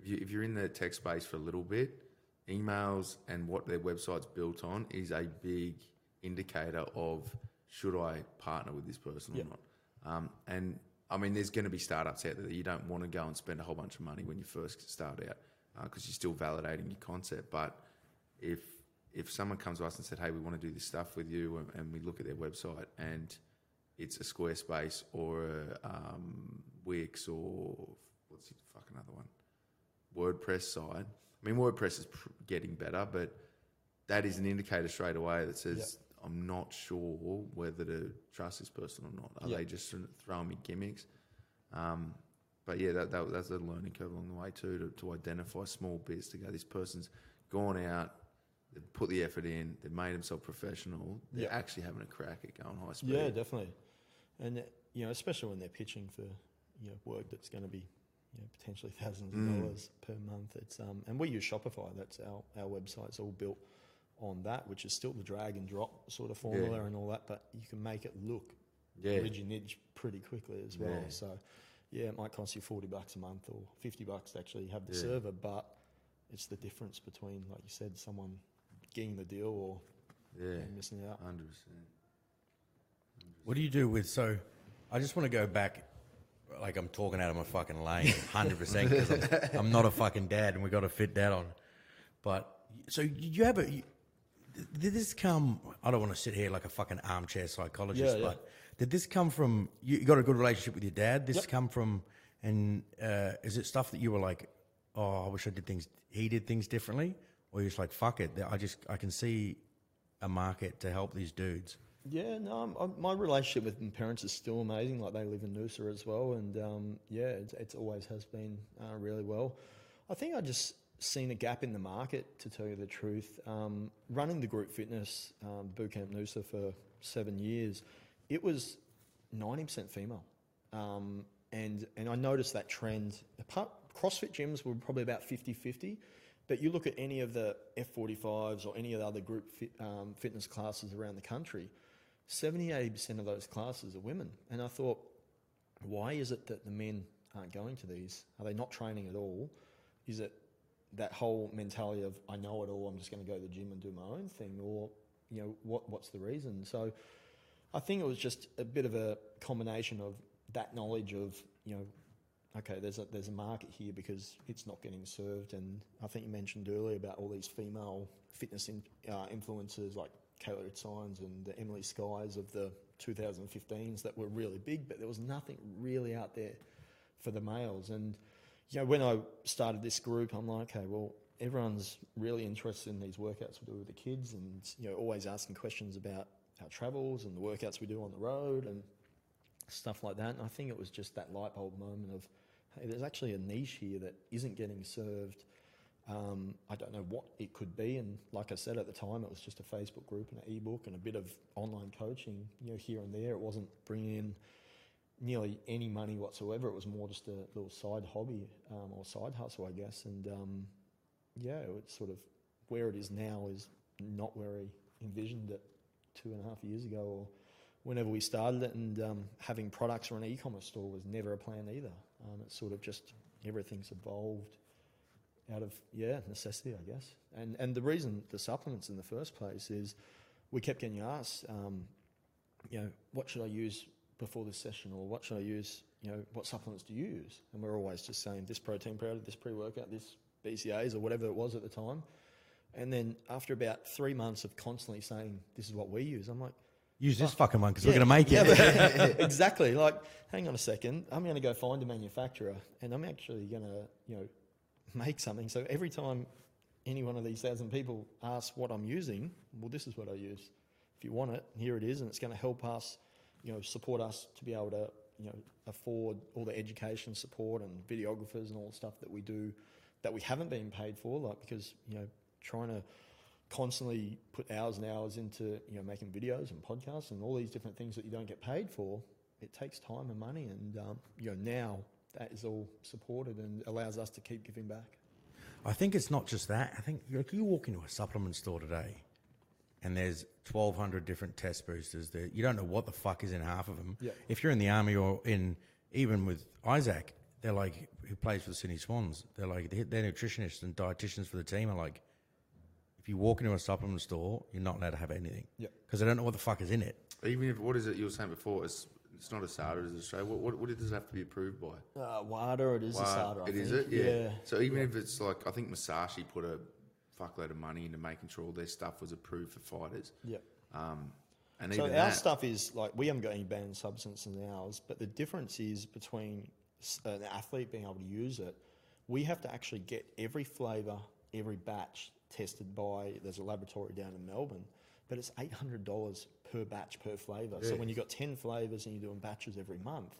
if you if you're in the tech space for a little bit, emails and what their website's built on is a big indicator of should I partner with this person Yeah. or not. Um, and I mean, there's going to be startups out there that you don't want to go and spend a whole bunch of money when you first start out because you're still validating your concept. But if if someone comes to us and said, "Hey, we want to do this stuff with you," and, and we look at their website and it's a Squarespace or a um, Wix or what's the fuck another one, WordPress side. I mean, WordPress is pr- getting better, but that is an indicator straight away that says I'm not sure whether to trust this person or not. Are Yeah. they just throwing me gimmicks? Um, but yeah, that, that, that's a learning curve along the way too to, to identify small bits to go. This person's gone out, they've put the effort in, they've made themselves professional. They're Yeah. actually having a crack at going high speed. yeah, definitely. And, you know, especially when they're pitching for, you know, work that's going to be, you know, potentially thousands of Mm. dollars per month. It's, um, and we use Shopify. That's our, our website's all built on that, which is still the drag and drop sort of formula and all that, but you can make it look yeah, pretty quickly as well. Yeah. So, yeah, it might cost you 40 bucks a month or 50 bucks to actually have the Yeah. server, but it's the difference between, like you said, someone getting the deal or yeah, missing out. hundred percent. What do you do with so? I just want to go back, like I'm talking out of my fucking lane, hundred percent, because I'm, (laughs) I'm not a fucking dad, and we got to fit that on. But so you have a. You, did this come? I don't want to sit here like a fucking armchair psychologist, Yeah, yeah. Did this come from? You you got a good relationship with your dad. This Yep. come from, and uh, is it stuff that you were like, oh, I wish I did things. He did things differently, or you're just like, fuck it. I just I can see a market to help these dudes. Yeah, no, I'm, I'm, my relationship with my parents is still amazing. Like they live in Noosa as well, and um, yeah, it's, it's always has been uh, really well. I think I just seen a gap in the market, to tell you the truth. Um, running the group fitness um, bootcamp Noosa for seven years, it was ninety percent female, um, and and I noticed that trend. Apart, CrossFit gyms were probably about 50-50, but you look at any of the F45s or any of the other group fit, um, fitness classes around the country, 70 80% of those classes are women. And I thought, why is it that the men aren't going to these? Are they not training at all? Is it that whole mentality of, I know it all, I'm just going to go to the gym and do my own thing? Or, you know, what, what's the reason? So I think it was just a bit of a combination of that knowledge of, you know, okay, there's a there's a market here because it's not getting served, and I think you mentioned earlier about all these female fitness in, uh, influencers like Kayla Itsines and the Emily Skyes of the 2015s that were really big, but there was nothing really out there for the males. And you know, when I started this group, I'm like, okay, well, everyone's really interested in these workouts we do with the kids, and you know, always asking questions about our travels and the workouts we do on the road and stuff like that. And I think it was just that light bulb moment of, hey, there's actually a niche here that isn't getting served. Um, I don't know what it could be, and like I said at the time, it was just a Facebook group and an ebook and a bit of online coaching, you know, here and there. It wasn't bringing in nearly any money whatsoever. It was more just a little side hobby um, or side hustle, I guess. And um, yeah, it's sort of where it is now is not where I envisioned it two and a half years ago or whenever we started it. And um, having products or an e-commerce store was never a plan either. Um, it's sort of just everything's evolved out of yeah necessity, I guess. And and the reason the supplements in the first place is we kept getting asked, um, you know, what should I use before this session, or what should I use? You know, what supplements do you use? And we're always just saying this protein powder, this pre-workout, this BCAAs or whatever it was at the time. And then after about three months of constantly saying, this is what we use, I'm like, Use this oh, fucking one because we're going to make it. yeah, (laughs) (laughs) exactly. Like, hang on a second. I'm going to go find a manufacturer, and I'm actually going to, you know, make something. So every time any one of these thousand people ask what I'm using, well, this is what I use. If you want it, here it is, and it's going to help us, you know, support us to be able to, you know, afford all the education support and videographers and all the stuff that we do that we haven't been paid for, like because you know, trying to constantly put hours and hours into you know making videos and podcasts and all these different things that you don't get paid for. It takes time and money, and um, you know now that is all supported and allows us to keep giving back. I think it's not just that. I think like you walk into a supplement store today, and there's 1,200 different test boosters. That you don't know what the fuck is in half of them. Yeah. If you're in the army or in even with Isaac, they're like who plays for the Sydney Swans. They're like their nutritionists and dietitians for the team are like, if you walk into a supplement store, you're not allowed to have anything. Yeah. Because they don't know what the fuck is in it. Even if what is it you were saying before? It's it's not ASADA, it's Australia. What, what what does it have to be approved by? Uh, WADA, it is a Wow, SADA. I it is think. it, yeah. So even if it's like, I think Musashi put a fuckload of money into making sure all their stuff was approved for fighters. Yeah. Um, and So even our that, stuff is like we haven't got any banned substances in ours, but the difference is between an athlete being able to use it. We have to actually get every flavour, every batch tested by. There's a laboratory down in Melbourne, but it's eight hundred dollars per batch per flavour. So when you've got ten flavours and you're doing batches every month,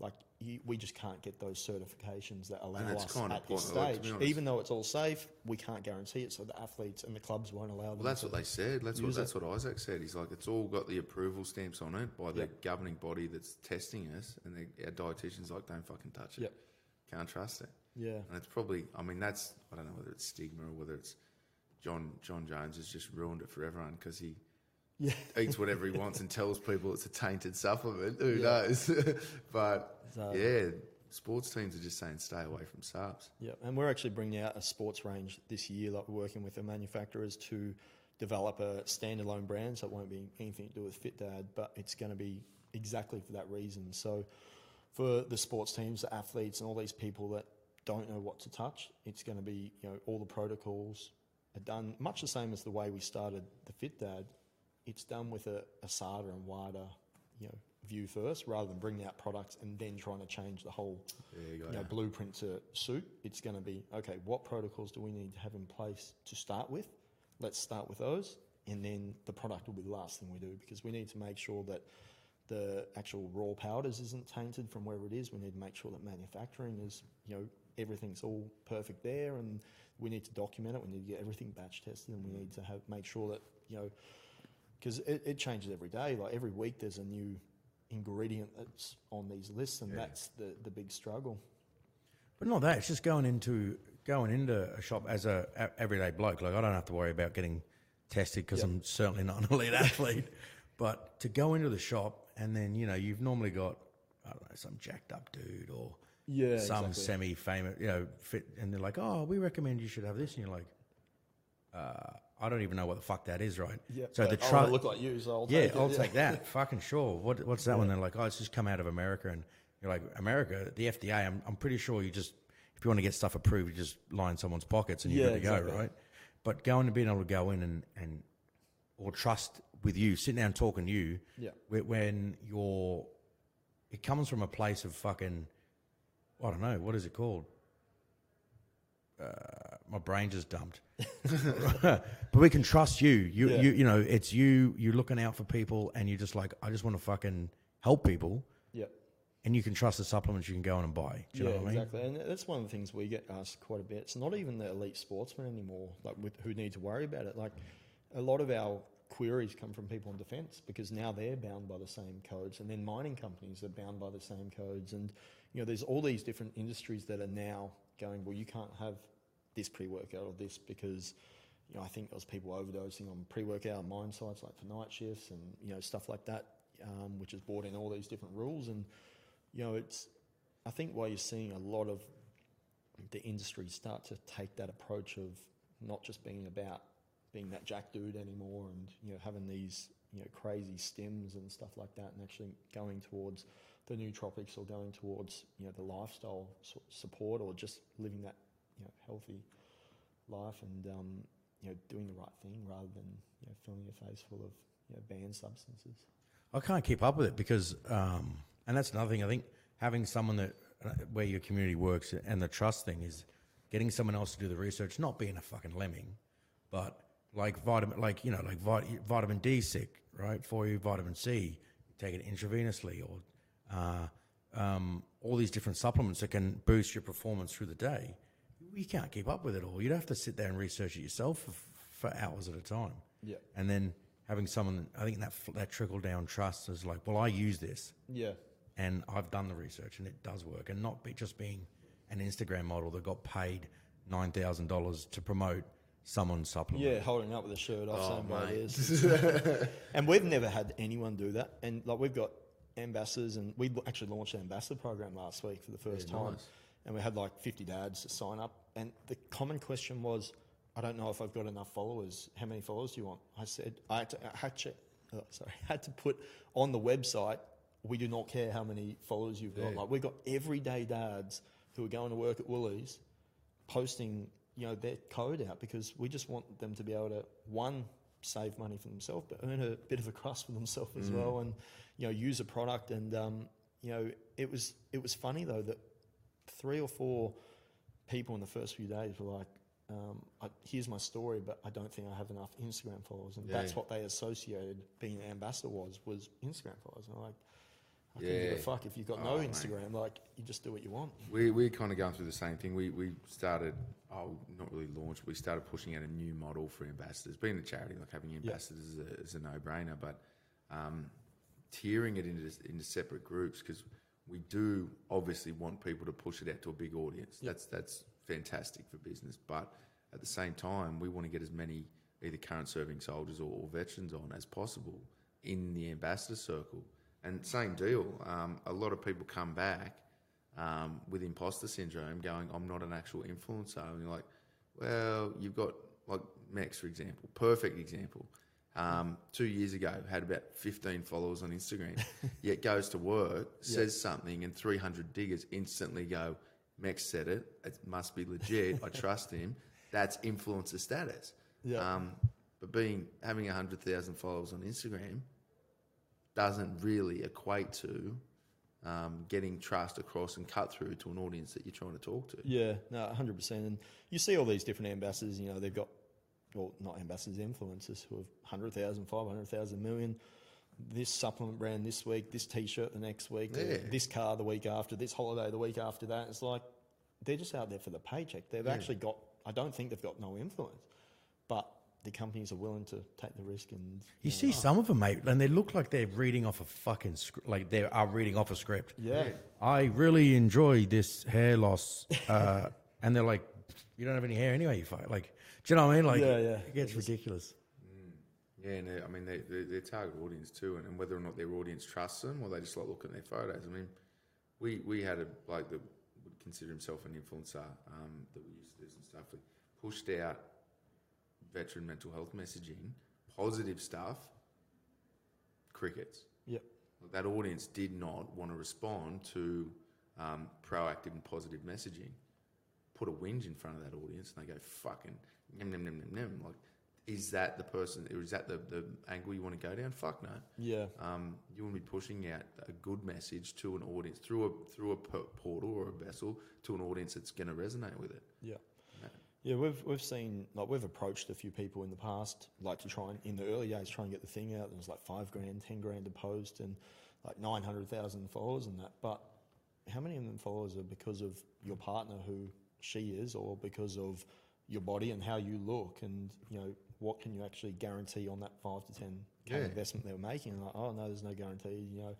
like you, we just can't get those certifications that allow us at this pointless, like, stage. Even though it's all safe, we can't guarantee it. So the athletes and the clubs won't allow them. Well, that's what they said. That's what that's what Isaac said. He's like, it's all got the approval stamps on it by the governing body that's testing us, and the, our dietitians like, don't fucking touch it. Yep. Can't trust it. Yeah. And it's probably, I mean, that's I don't know whether it's stigma or whether it's John Jon Jones has just ruined it for everyone because he Yeah. (laughs) eats whatever he wants and tells people it's a tainted supplement. Who Yeah. knows? (laughs) but So- yeah, sports teams are just saying stay away from subs. Yeah, and we're actually bringing out a sports range this year. Like we're working with the manufacturers to develop a standalone brand, so it won't be anything to do with Fit Dad, but it's going to be exactly for that reason. So for the sports teams, the athletes, and all these people that don't know what to touch, it's going to be you know all the protocols are done much the same as the way we started the Fit Dad. It's done with a, ASADA and WADA, you know, view first, rather than bringing out products and then trying to change the whole you you know, blueprint to suit. It's going to be okay. What protocols do we need to have in place to start with? Let's start with those, and then the product will be the last thing we do because we need to make sure that the actual raw powders isn't tainted from wherever it is. We need to make sure that manufacturing is, you know, everything's all perfect there, and we need to document it. We need to get everything batch tested, and we need to have make sure that you know, because it, it changes every day. Like every week, there's a new ingredient that's on these lists, and Yeah. that's the the big struggle. But not that. It's just going into going into a shop as a, a everyday bloke. Like I don't have to worry about getting tested because Yep. I'm certainly not an elite athlete. But to go into the shop and then you know you've normally got I don't know some jacked up dude or Yeah, some exactly. semi famous you know fit and they're like oh we recommend you should have this and you're like uh, I don't even know what the fuck that is right. Yeah. So the I trust. look like you, so I'll Yeah, take it. I'll take that. (laughs) Fucking sure. What, what's that one? They're like, oh, it's just come out of America, and you're like, America, the FDA. I'm, I'm pretty sure you just, if you want to get stuff approved, you just line someone's pockets and you're Yeah, good to exactly. go, right? But going and being able to go in and, and or trust with you, sitting down talking to you, Yeah. when you're, it comes from a place of fucking, I don't know, what is it called? Uh, my brain just dumped. (laughs) but we can trust you. You, Yeah. you, you know, it's you. You're looking out for people, and you're just like, I just want to fucking help people, Yeah. and you can trust the supplements you can go in and buy. Do you yeah, know what I mean? exactly. And that's one of the things we get asked quite a bit. It's not even the elite sportsmen anymore, like with, who need to worry about it. Like a lot of our queries come from people in defence because now they're bound by the same codes, and then mining companies are bound by the same codes. And you know, there's all these different industries that are now going. Well, you can't have this pre-workout or this because. You know, I think there was people overdosing on pre-workout mine sites like for night shifts and you know stuff like that, um, which has brought in all these different rules. And you know, it's I think why you're seeing a lot of the industry start to take that approach of not just being about being that jack dude anymore and you know having these you know crazy stims and stuff like that and actually going towards the nootropics or going towards you know the lifestyle support or just living that you know healthy life and um, you know doing the right thing rather than you know filling your face full of you know banned substances. I can't keep up with it because, um, and that's another thing. I think having someone that uh, where your community works and the trust thing is getting someone else to do the research, not being a fucking lemming, but like vitamin, like you know, like vit- vitamin D sick, right? For you, vitamin C, take it intravenously, or uh, um, all these different supplements that can boost your performance through the day. You can't keep up with it all. You'd have to sit there and research it yourself for, for hours at a time. Yeah. And then having someone, I think that that trickle down trust is like, well, I use this Yeah, and I've done the research and it does work, and not be just being an Instagram model that got paid nine thousand dollars to promote someone's supplement. yeah, holding up with a shirt off, Oh, saying what it is. (laughs) and we've never had anyone do that. And like we've got ambassadors, and we actually launched an ambassador program last week for the first Yeah, time. nice. And we had like 50 dads to sign up. And the common question was, I don't know if I've got enough followers. How many followers do you want? I said, I had to, I had to, oh, sorry, (laughs) had to put on the website, we do not care how many followers you've got. Yeah. Like we've got everyday dads who are going to work at Woolies posting, you know, their code out because we just want them to be able to one save money for themselves, but earn a bit of a crust for themselves as well, and you know, use a product. And um, you know, it was it was funny though that three or four people in the first few days were like. Um, I, here's my story, but I don't think I have enough Instagram followers, and Yeah. that's what they associated being an ambassador was was Instagram followers. And I'm like, I couldn't give a Yeah. fuck if you've got Oh, no mate. Instagram. Like, you just do what you want. We we're kind of going through the same thing. We we started oh not really launched. We started pushing out a new model for ambassadors. Being a charity, like having ambassadors is, a, is a no brainer, but um, tiering it into into separate groups because we do obviously want people to push it out to a big audience. That's that's fantastic for business, but at the same time, we want to get as many either current serving soldiers or, or veterans on as possible in the ambassador circle. And same deal. Um, a lot of people come back um, with imposter syndrome, going, "I'm not an actual influencer." And you're like, "Well, you've got like Max, for example, perfect example. Um, two years ago, had about 15 followers on Instagram, (laughs) yet goes to work, says something, and 300 diggers instantly go, Max said it. It must be legit. I trust him. That's influencer status. Yeah. Um, but being having 100,000 followers on Instagram doesn't really equate to um, getting trust across and cut through to an audience that you're trying to talk to. Yeah, no, hundred percent. And you see all these different ambassadors. You know, they've got well, not ambassadors, influencers who have 100,000, 500,000 million. This supplement brand this week, this T-shirt the next week, Yeah. this car the week after, this holiday the week after that. It's like they're just out there for the paycheck. They've actually got. I don't think they've got no influence, but the companies are willing to take the risk and You see some of them, mate, and they look like they're reading off a fucking script, like they are reading off a script. yeah, I really enjoy this hair loss, uh, (laughs) and they're like, "You don't have any hair anyway." You fuck. Like, do you know what I mean? Like, Yeah, yeah. it gets ridiculous. Yeah, and they- I mean, they, they, they're target audience too, and, and whether or not their audience trusts them or they just like looking at their photos. I mean, we, we had a bloke that would consider himself an influencer um, that we used to do some stuff with, pushed out veteran mental health messaging, positive stuff, crickets. yep, That audience did not want to respond to um, proactive and positive messaging. Put a whinge in front of that audience, and they go fucking nem nem nem nem nem. Like, is that the person? Or is that the, the angle you want to go down? Fuck no. yeah, Um, you want to be pushing out a good message to an audience through a through a portal or a vessel to an audience that's going to resonate with it. yeah. Yeah, we've we've seen like we've approached a few people in the past, like to try and in the early days try and get the thing out. It was like five grand, ten grand to post, and like nine hundred thousand followers and that. But how many of them followers are because of your partner who she is, or because of your body and how you look, and you know what can you actually guarantee on that five to ten Yeah. investment they were making? And like, oh no, there's no guarantee. You know,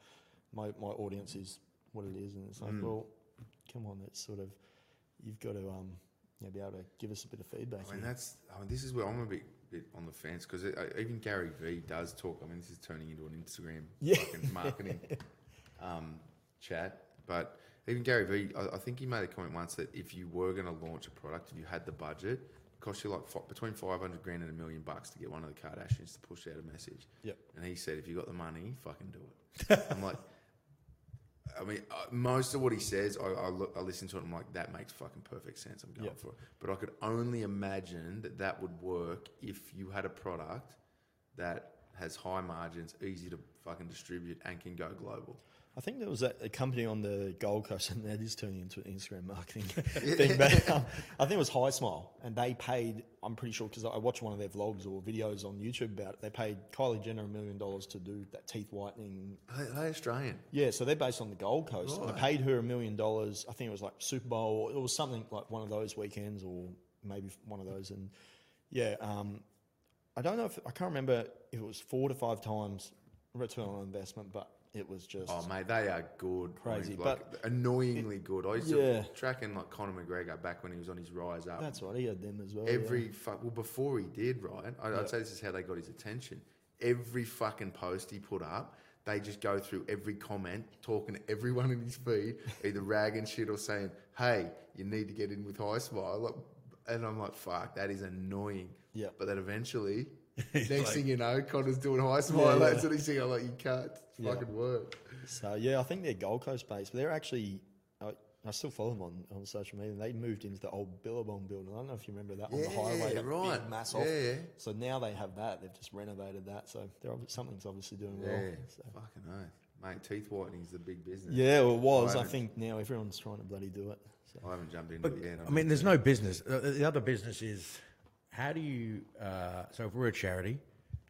my my audience is what it is, and it's like, Mm. well, come on, it's sort of you've got to um you know, be able to give us a bit of feedback. I mean, here. that's. I mean, this is where I'm a bit, bit on the fence because even Gary Vee does talk. I mean, this is turning into an Instagram Yeah. fucking marketing um, chat. But even Gary Vee, I, I think he made a comment once that if you were going to launch a product, if you had the budget, it cost you like fi- between 500 grand and a million bucks to get one of the Kardashians to push out a message. Yep. And he said, if you got the money, fucking do it. (laughs) I'm like, I mean, uh, most of what he says, I, I, look, I listen to it. and I'm like, that makes fucking perfect sense. I'm going Yeah. for it. But I could only imagine that that would work if you had a product that has high margins, easy to fucking distribute, and can go global. I think there was a, a company on the Gold Coast, and that is turning into an Instagram marketing (laughs) thing. But um, I think it was HiSmile, and they paid. I'm pretty sure because I watched one of their vlogs or videos on YouTube about it. They paid Kylie Jenner a million dollars to do that teeth whitening. Hey, hey Australian. Yeah, so they're based on the Gold Coast, and Right. they paid her a million dollars. I think it was like Super Bowl, or it was something like one of those weekends, or maybe one of those. And yeah, um, I don't know if I can't remember if it was four to five times return on investment, but it was just Oh mate, they are good. Crazy, like, annoyingly good. I used to Yeah. tracking like Conor McGregor back when he was on his rise up. that's right. He had them as well. yeah. Every fuck well before he did right, I, Yeah. I'd say this is how they got his attention. Every fucking post he put up, they just go through every comment, talking to everyone in his feed, (laughs) either ragging shit or saying, "Hey, you need to get in with HiSmile." Like, and I'm like, "Fuck, that is annoying." Yeah. But then eventually, (laughs) next like- thing you know, Conor's doing HiSmile. Yeah, That's what he's saying. I'm like, "You can't Yeah. fucking work." So yeah, I think they're Gold Coast based, but they're actually. I, I still follow them on, on social media. They moved into the old Billabong building. I don't know if you remember that on the Yeah, highway, that right. big mass Yeah, off. yeah. So now they have that. They've just renovated that. So they're obvi- something's obviously doing well. Yeah, So. fucking oath. Mate, teeth whitening is the big business. Yeah, well, it was. I I think now everyone's trying to bloody do it. So. I haven't jumped into But, it yet. I mean, there's no business. Uh, the other business is how do you? Uh, so if we're a charity,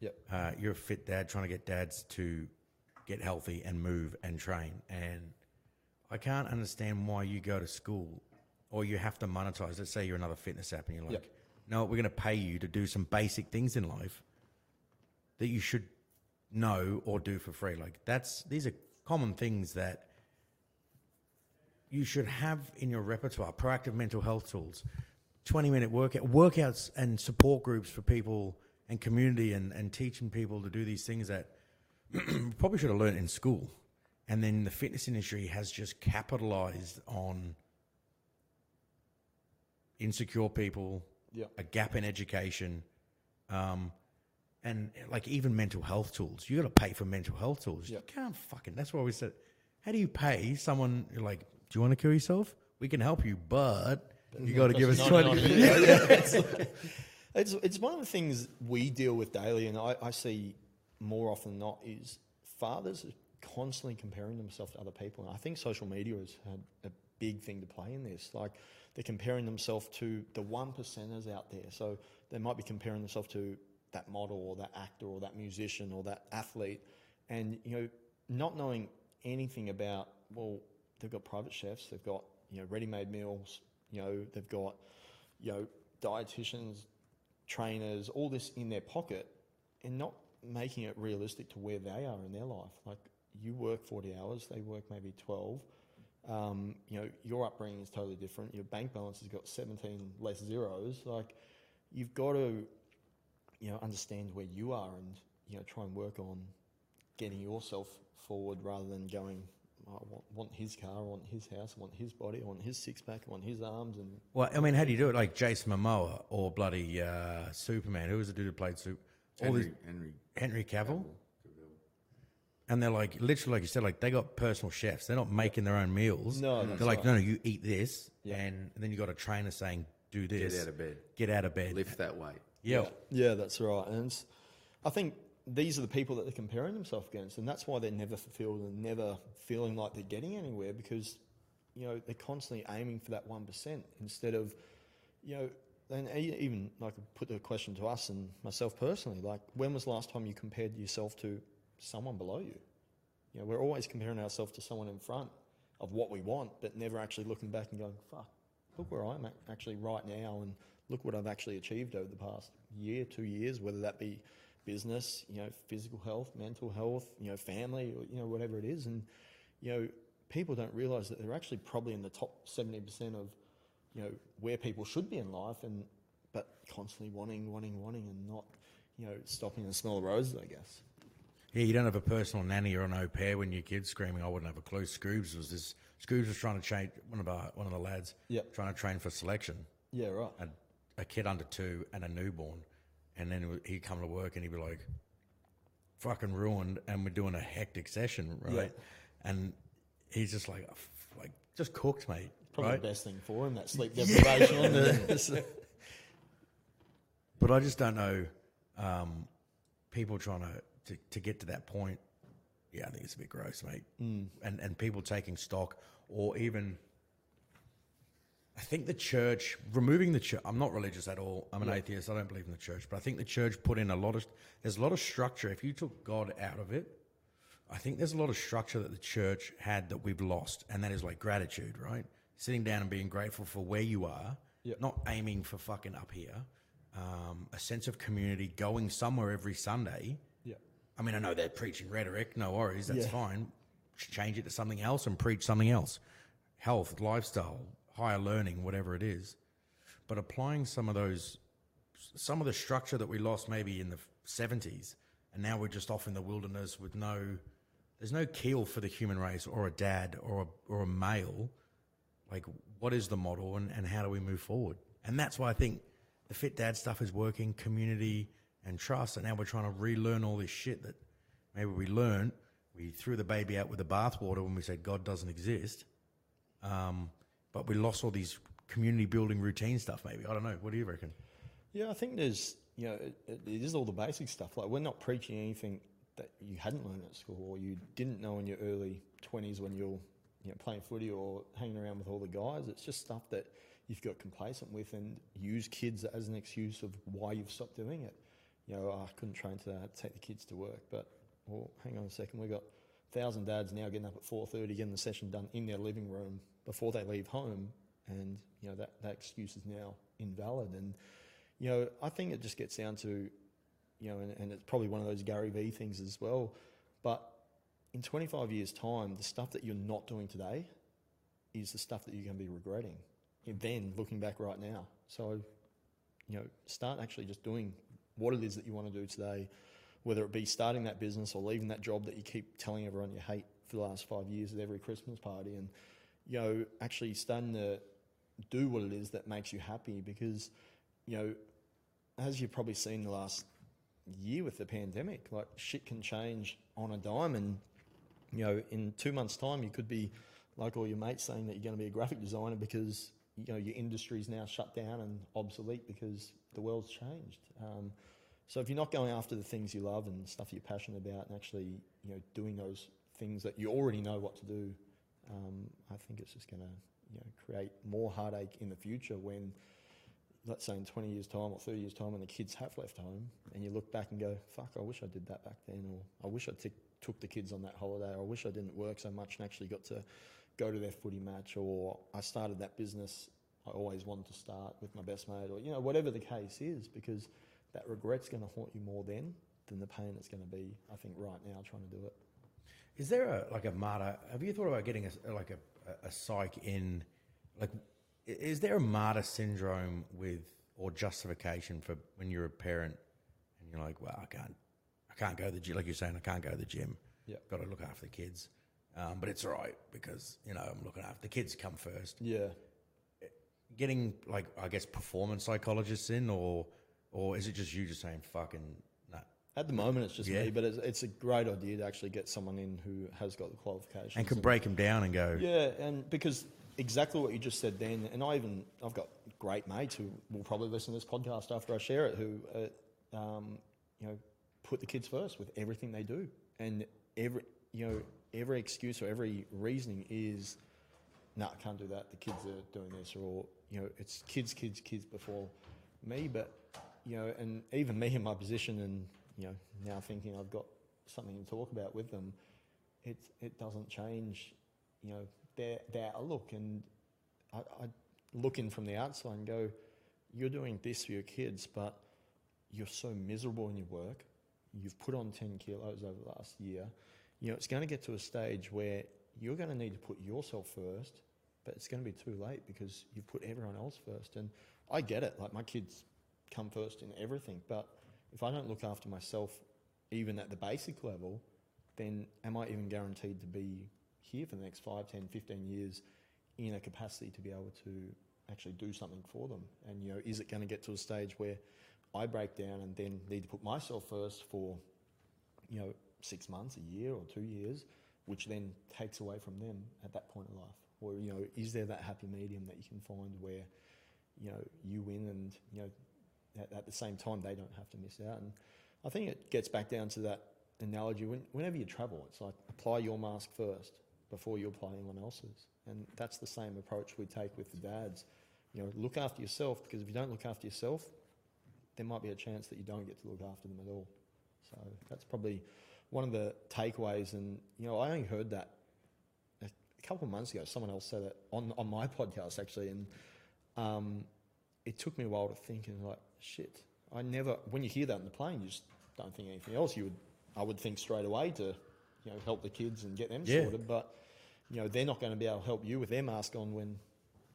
Yep. uh, you're a fit dad trying to get dads to get healthy and move and train. And I can't understand why you go to school or you have to monetize. Let's say you're another fitness app and you're like, Yep. no, we're going to pay you to do some basic things in life that you should know or do for free. Like that's these are common things that you should have in your repertoire. Proactive mental health tools, twenty minute workout workouts and support groups for people and community and, and teaching people to do these things that (clears throat) probably should have learned in school. And then the fitness industry has just capitalized on insecure people, Yep. a gap in education, um, and like even mental health tools. You got to pay for mental health tools. You can't fucking. That's why we said, how do you pay someone? You're like, do you want to kill yourself? We can help you, but you got to give us twenty. it's, (laughs) (laughs) it's, it's one of the things we deal with daily, and I, I see more often than not is fathers are constantly comparing themselves to other people. And I think social media has had a big thing to play in this. Like they're comparing themselves to the one percenters out there. So they might be comparing themselves to that model or that actor or that musician or that athlete, and you know, not knowing anything about well, they've got private chefs, they've got you know ready-made meals, you know, they've got you know dietitians, trainers, all this in their pocket, and not making it realistic to where they are in their life. Like you work 40 hours, they work maybe 12. Um, you know, your upbringing is totally different. Your bank balance has got 17 less zeros. Like you've got to, you know, understand where you are and, you know, try and work on getting yourself forward rather than going, "Oh, I want, want his car, I want his house, I want his body, I want his six pack, I want his arms. And Well, I mean, how do you do it? Like Jason Momoa or bloody uh, Superman? Who was the dude who played Super? All Henry, these Henry Henry Cavill. And they're like, literally, like you said, like they got personal chefs. They're not making their own meals. No, that's they're like, right. no, no, you eat this, Yeah. and then you got a trainer saying, do this. Get out of bed. Get out of bed. lift that weight. Yeah. Yeah, that's right. And it's, I think these are the people that they're comparing themselves against, and that's why they're never fulfilled and never feeling like they're getting anywhere because, you know, they're constantly aiming for that one percent instead of, you know, and even like put the question to us and myself personally, like when was the last time you compared yourself to someone below you? You know, we're always comparing ourselves to someone in front of what we want, but never actually looking back and going, fuck, look where I'm actually right now and look what I've actually achieved over the past year, two years, whether that be business, you know, physical health, mental health, you know, family, or, you know, whatever it is. And, you know, people don't realize that they're actually probably in the top 70% of, you know, where people should be in life and, but constantly wanting, wanting, wanting and not, you know, stopping and smell the roses, I guess. Yeah, you don't have a personal nanny or an au pair when your kid's screaming. I wouldn't have a clue. Scroobs was this. Scroobs was trying to change one of our one of the lads. Yep. Trying to train for selection. Yeah, right. A, a kid under two and a newborn, and then he'd come to work and he'd be like, "Fucking ruined," and we're doing a hectic session, right? Yeah. And he's just like, like just cooked, mate. Probably right? the best thing for him, that sleep (laughs) deprivation. on (laughs) the, But I just don't know um, people trying to, to to get to that point. Yeah, I think it's a bit gross, mate. Mm. And and people taking stock, or even, I think the church removing the church. I'm not religious at all. I'm an atheist. I don't believe in the church, but I think the church put in a lot of. There's a lot of structure. If you took God out of it, I think there's a lot of structure that the church had that we've lost, and that is like gratitude, right? Sitting down and being grateful for where you are, Yep. not aiming for fucking up here. Um, a sense of community, going somewhere every Sunday. yeah. I mean, I know they're preaching rhetoric, no worries, that's Yeah. fine. Change it to something else and preach something else. Health, lifestyle, higher learning, whatever it is. But applying some of those, some of the structure that we lost maybe in the 70s, and now we're just off in the wilderness with no, there's no keel for the human race or a dad or a, or a male. Like, what is the model and, and how do we move forward? And that's why I think the Fit Dad stuff is working, community and trust. And now we're trying to relearn all this shit that maybe we learned. We threw the baby out with the bathwater when we said God doesn't exist. Um, but we lost all these community building routine stuff, maybe. I don't know. What do you reckon? Yeah, I think there's, you know, it, it is all the basic stuff. Like, we're not preaching anything that you hadn't learned at school or you didn't know in your early 20s when you're, you know, playing footy or hanging around with all the guys. It's just stuff that you've got complacent with and use kids as an excuse of why you've stopped doing it. You know, "Oh, I couldn't train today, I had to take the kids to work. But, well, hang on a second, we've got thousand dads now getting up at 4.30, getting the session done in their living room before they leave home. And, you know, that, that excuse is now invalid. And, you know, I think it just gets down to, you know, and, and it's probably one of those Gary Vee things as well. But in 25 years' time, the stuff that you're not doing today is the stuff that you're going to be regretting. And then looking back right now. So, you know, start actually just doing what it is that you want to do today, whether it be starting that business or leaving that job that you keep telling everyone you hate for the last five years at every Christmas party. And, you know, actually starting to do what it is that makes you happy because, you know, as you've probably seen the last year with the pandemic, like shit can change on a dime. And, you know, in two months' time, you could be like all your mates saying that you're going to be a graphic designer because, you know, your industry's now shut down and obsolete because the world's changed. Um, so if you're not going after the things you love and stuff you're passionate about and actually, you know, doing those things that you already know what to do, um, I think it's just going to, you know, create more heartache in the future when, let's say in 20 years' time or 30 years' time when the kids have left home and you look back and go, fuck, I wish I did that back then, or I wish I t- took the kids on that holiday, or I wish I didn't work so much and actually got to go to their footy match, or I started that business I always wanted to start with my best mate, or, you know, whatever the case is, because that regret's going to haunt you more then than the pain that's going to be, I think, right now trying to do it. Is there a like a martyr? Have you thought about getting a like a, a psych in? Like, is there a martyr syndrome with or justification for when you're a parent and you're like, well, I can't, I can't go to the gym. Like you're saying, I can't go to the gym. Yeah, Got to look after the kids. Um, but it's all right because you know I'm looking after the kids. Come first. Yeah. Getting like I guess performance psychologists in, or or is it just you just saying fucking? At the moment, it's just Yeah. me, but it's, it's a great idea to actually get someone in who has got the qualifications And can break them down and go. Yeah, and because exactly what you just said then, and I even I've got great mates who will probably listen to this podcast after I share it, who uh, um, you know put the kids first with everything they do, and every you know every excuse or every reasoning is, no, I can't do that. The kids are doing this, or you know it's kids, kids, kids before me, but you know, and even me in my position, and you know now thinking I've got something to talk about with them it it doesn't change, you know, their their outlook. And I, I look in from the outside and go, you're doing this for your kids, but you're so miserable in your work. You've put on ten kilos over the last year. You know, it's going to get to a stage where you're going to need to put yourself first, but it's going to be too late because you've put everyone else first. And I get it. Like my kids come first in everything, but if I don't look after myself, even at the basic level, then am I even guaranteed to be here for the next 5, 10, 15 years in a capacity to be able to actually do something for them? And, you know, is it going to get to a stage where I break down and then need to put myself first for, you know, six months, a year or two years, which then takes away from them at that point in life? Or you know, is there that happy medium that you can find where you know you win and you know at, at the same time they don't have to miss out? And I think it gets back down to that analogy. When, whenever you travel, it's like apply your mask first before you apply anyone else's, and that's the same approach we take with the dads. You know, look after yourself because if you don't look after yourself, there might be a chance that you don't get to look after them at all. So that's probably one of the takeaways. And you know, I only heard that a, couple of months ago. Someone else said it on on my (laughs) podcast actually, and um, it took me a while to think and like, shit. I never. When you hear that in the plane, you just don't think anything else. You would, I would think straight away to, you know, help the kids and get them Yeah. sorted. But you know, they're not going to be able to help you with their mask on when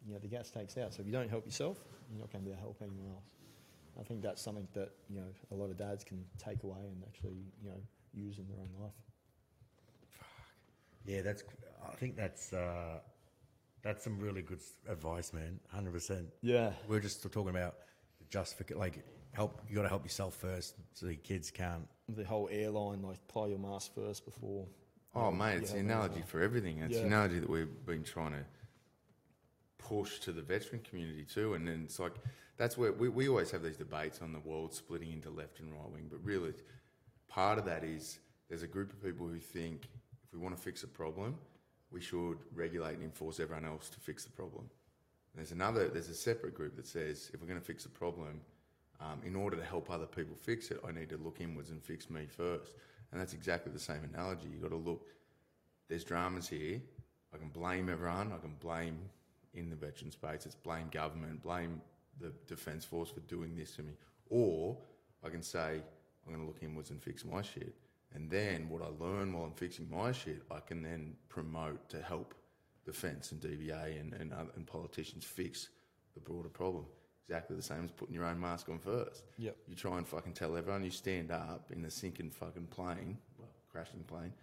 you know the gas takes out. So if you don't help yourself, you're not going to be able to help anyone else. I think that's something that you know a lot of dads can take away and actually you know use in their own life. Fuck. Yeah, that's. I think that's uh, that's some really good advice, man. Hundred percent. Yeah, We're just talking about the justification, like help. You got to help yourself first, so your kids can't. the whole airline like apply your mask first before. Oh, you mate, it's the analogy for everything. It's Yeah. the analogy that we've been trying to push to the veteran community too. And then it's like, that's where we, we always have these debates on the world splitting into left and right wing. But really, part of that is there's a group of people who think if we want to fix a problem, we should regulate and enforce everyone else to fix the problem. There's another, there's a separate group that says if we're going to fix a problem, um, in order to help other people fix it, I need to look inwards and fix me first. And that's exactly the same analogy. You've got to look, there's dramas here. I can blame everyone. I can blame in the veteran space. It's blame government, blame the Defence Force for doing this to me. Or I can say, I'm going to look inwards and fix my shit. And then what I learn while I'm fixing my shit, I can then promote to help defence and DVA and, and, other, and politicians fix the broader problem. Exactly the same as putting your own mask on first. Yep. You try and fucking tell everyone you stand up in a sinking fucking plane, well, crashing plane,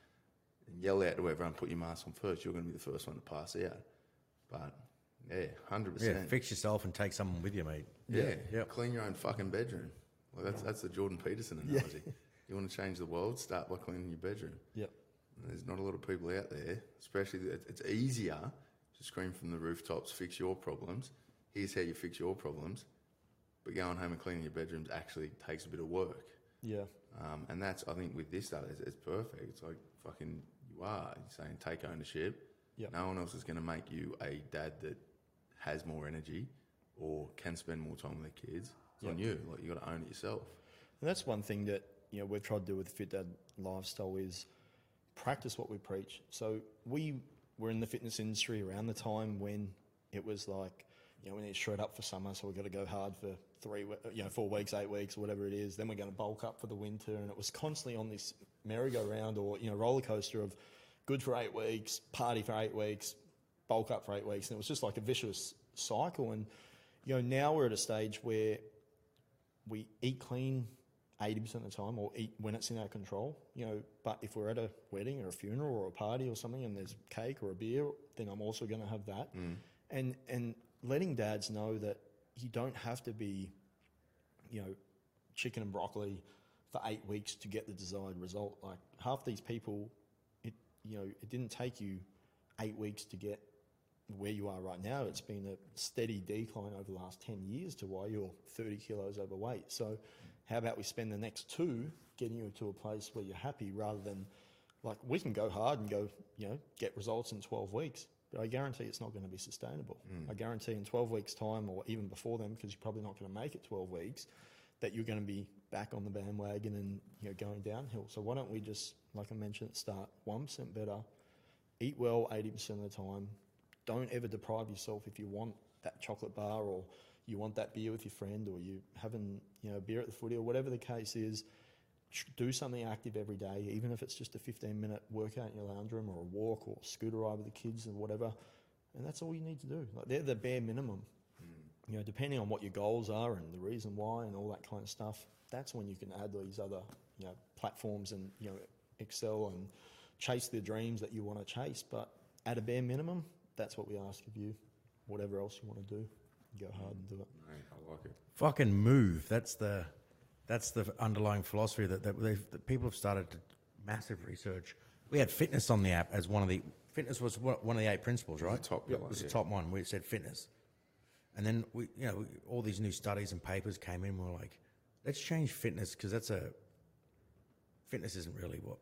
and yell out to everyone, put your mask on first. You're going to be the first one to pass out. But yeah, hundred percent. Yeah, fix yourself and take someone with you, mate. Yeah, Yep. clean your own fucking bedroom. Well, that's that's the Jordan Peterson (laughs) analogy. Yeah. you want to change the world? Start by cleaning your bedroom. Yep. There's not a lot of people out there, especially it's easier to scream from the rooftops, fix your problems. Here's how you fix your problems. But going home and cleaning your bedrooms actually takes a bit of work. Yeah. Um, and that's, I think, with this stuff, it's, it's perfect. It's like fucking, you are You're saying take ownership. Yep. No one else is going to make you a dad that has more energy or can spend more time with their kids. It's on you. Like you got to own it yourself. And that's one thing that you know we've tried to do with Fit Dad lifestyle is practice what we preach. So we were in the fitness industry around the time when it was like, you know, we need to shred up for summer, so we've got to go hard for three, you know, four weeks, eight weeks, whatever it is. Then we're going to bulk up for the winter, and it was constantly on this merry-go-round or you know roller coaster of good for eight weeks, party for eight weeks, bulk up for eight weeks, and it was just like a vicious cycle. And you know, now we're at a stage where we eat clean 80% of the time or eat when it's in our control, you know, but if we're at a wedding or a funeral or a party or something and there's cake or a beer, then I'm also going to have that. Mm. And, and letting dads know that you don't have to be, you know, chicken and broccoli for eight weeks to get the desired result. Like half these people, it, you know, it didn't take you eight weeks to get where you are right now. It's been a steady decline over the last 10 years to why you're 30 kilos overweight. So, how about we spend the next two getting you to a place where you're happy rather than like we can go hard and go, you know, get results in 12 weeks. But I guarantee it's not going to be sustainable. Mm. I guarantee in 12 weeks' time, or even before then, because you're probably not going to make it 12 weeks, that you're going to be back on the bandwagon and you know going downhill. So why don't we just, like I mentioned, start one percent better, eat well 80% of the time. Don't ever deprive yourself if you want that chocolate bar or you want that beer with your friend or you having you know a beer at the footy or whatever the case is. Do something active every day, even if it's just a 15 minute workout in your lounge room or a walk or a scooter ride with the kids or whatever. And that's all you need to do. Like they're the bare minimum. Hmm. You know, depending on what your goals are and the reason why and all that kind of stuff, that's when you can add these other you know platforms and you know excel and chase the dreams that you want to chase. But at a bare minimum, that's what we ask of you. Whatever else you want to do, go hard and do it. Mate, I like it. Fucking move. That's the that's the underlying philosophy that that, they've, that people have started to massive research we had fitness on the app as one of the fitness was one one of the eight principles, right? top Yep. pillar, It was yeah. the top one. We said fitness, and then we, you know, we, all these new studies and papers came in. We are like, let's change fitness because that's a fitness isn't really what.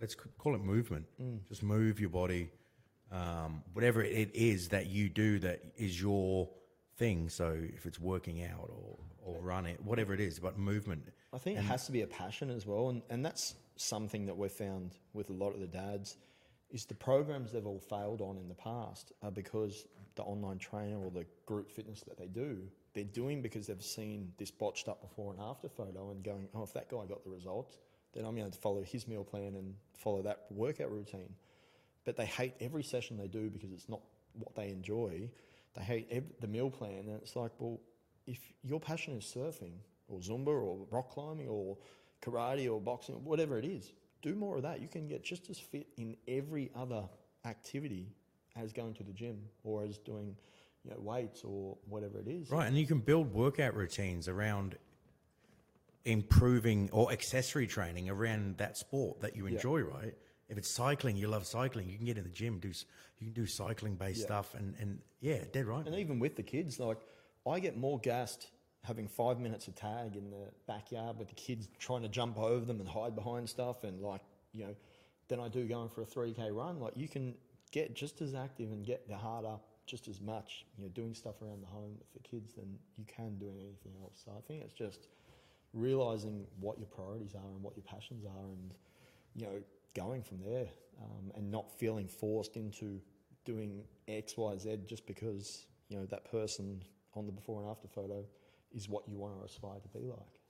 Let's call it movement. Just move your body, um, whatever it is that you do that is your thing. So if it's working out or or running, whatever it is, but movement. I think it has to be a passion as well, and, and that's something that we've found with a lot of the dads is the programs they've all failed on in the past are because the online trainer or the group fitness that they do, they're doing because they've seen this botched up before and after photo and going, oh, if that guy got the results, then I'm going to follow his meal plan and follow that workout routine. But they hate every session they do because it's not what they enjoy. They hate ev- the meal plan, and it's like, well, if your passion is surfing or Zumba or rock climbing or karate or boxing, whatever it is, do more of that. You can get just as fit in every other activity as going to the gym or as doing you know, weights or whatever it is. Right, and you can build workout routines around improving or accessory training around that sport that you enjoy. Right, if it's cycling, you love cycling, you can get in the gym, do you can do cycling based Yeah. stuff, and and yeah, dead right. And even with the kids, like I get more gassed having five minutes of tag in the backyard with the kids trying to jump over them and hide behind stuff, and like you know, than I do going for a three k run. Like you can get just as active and get the heart up just as much, you know, doing stuff around the home with the kids than you can doing anything else. So I think it's just realizing what your priorities are and what your passions are, and you know, going from there, um, and not feeling forced into doing X, Y, Z just because you know that person on the before and after photo is what you want to aspire to be like.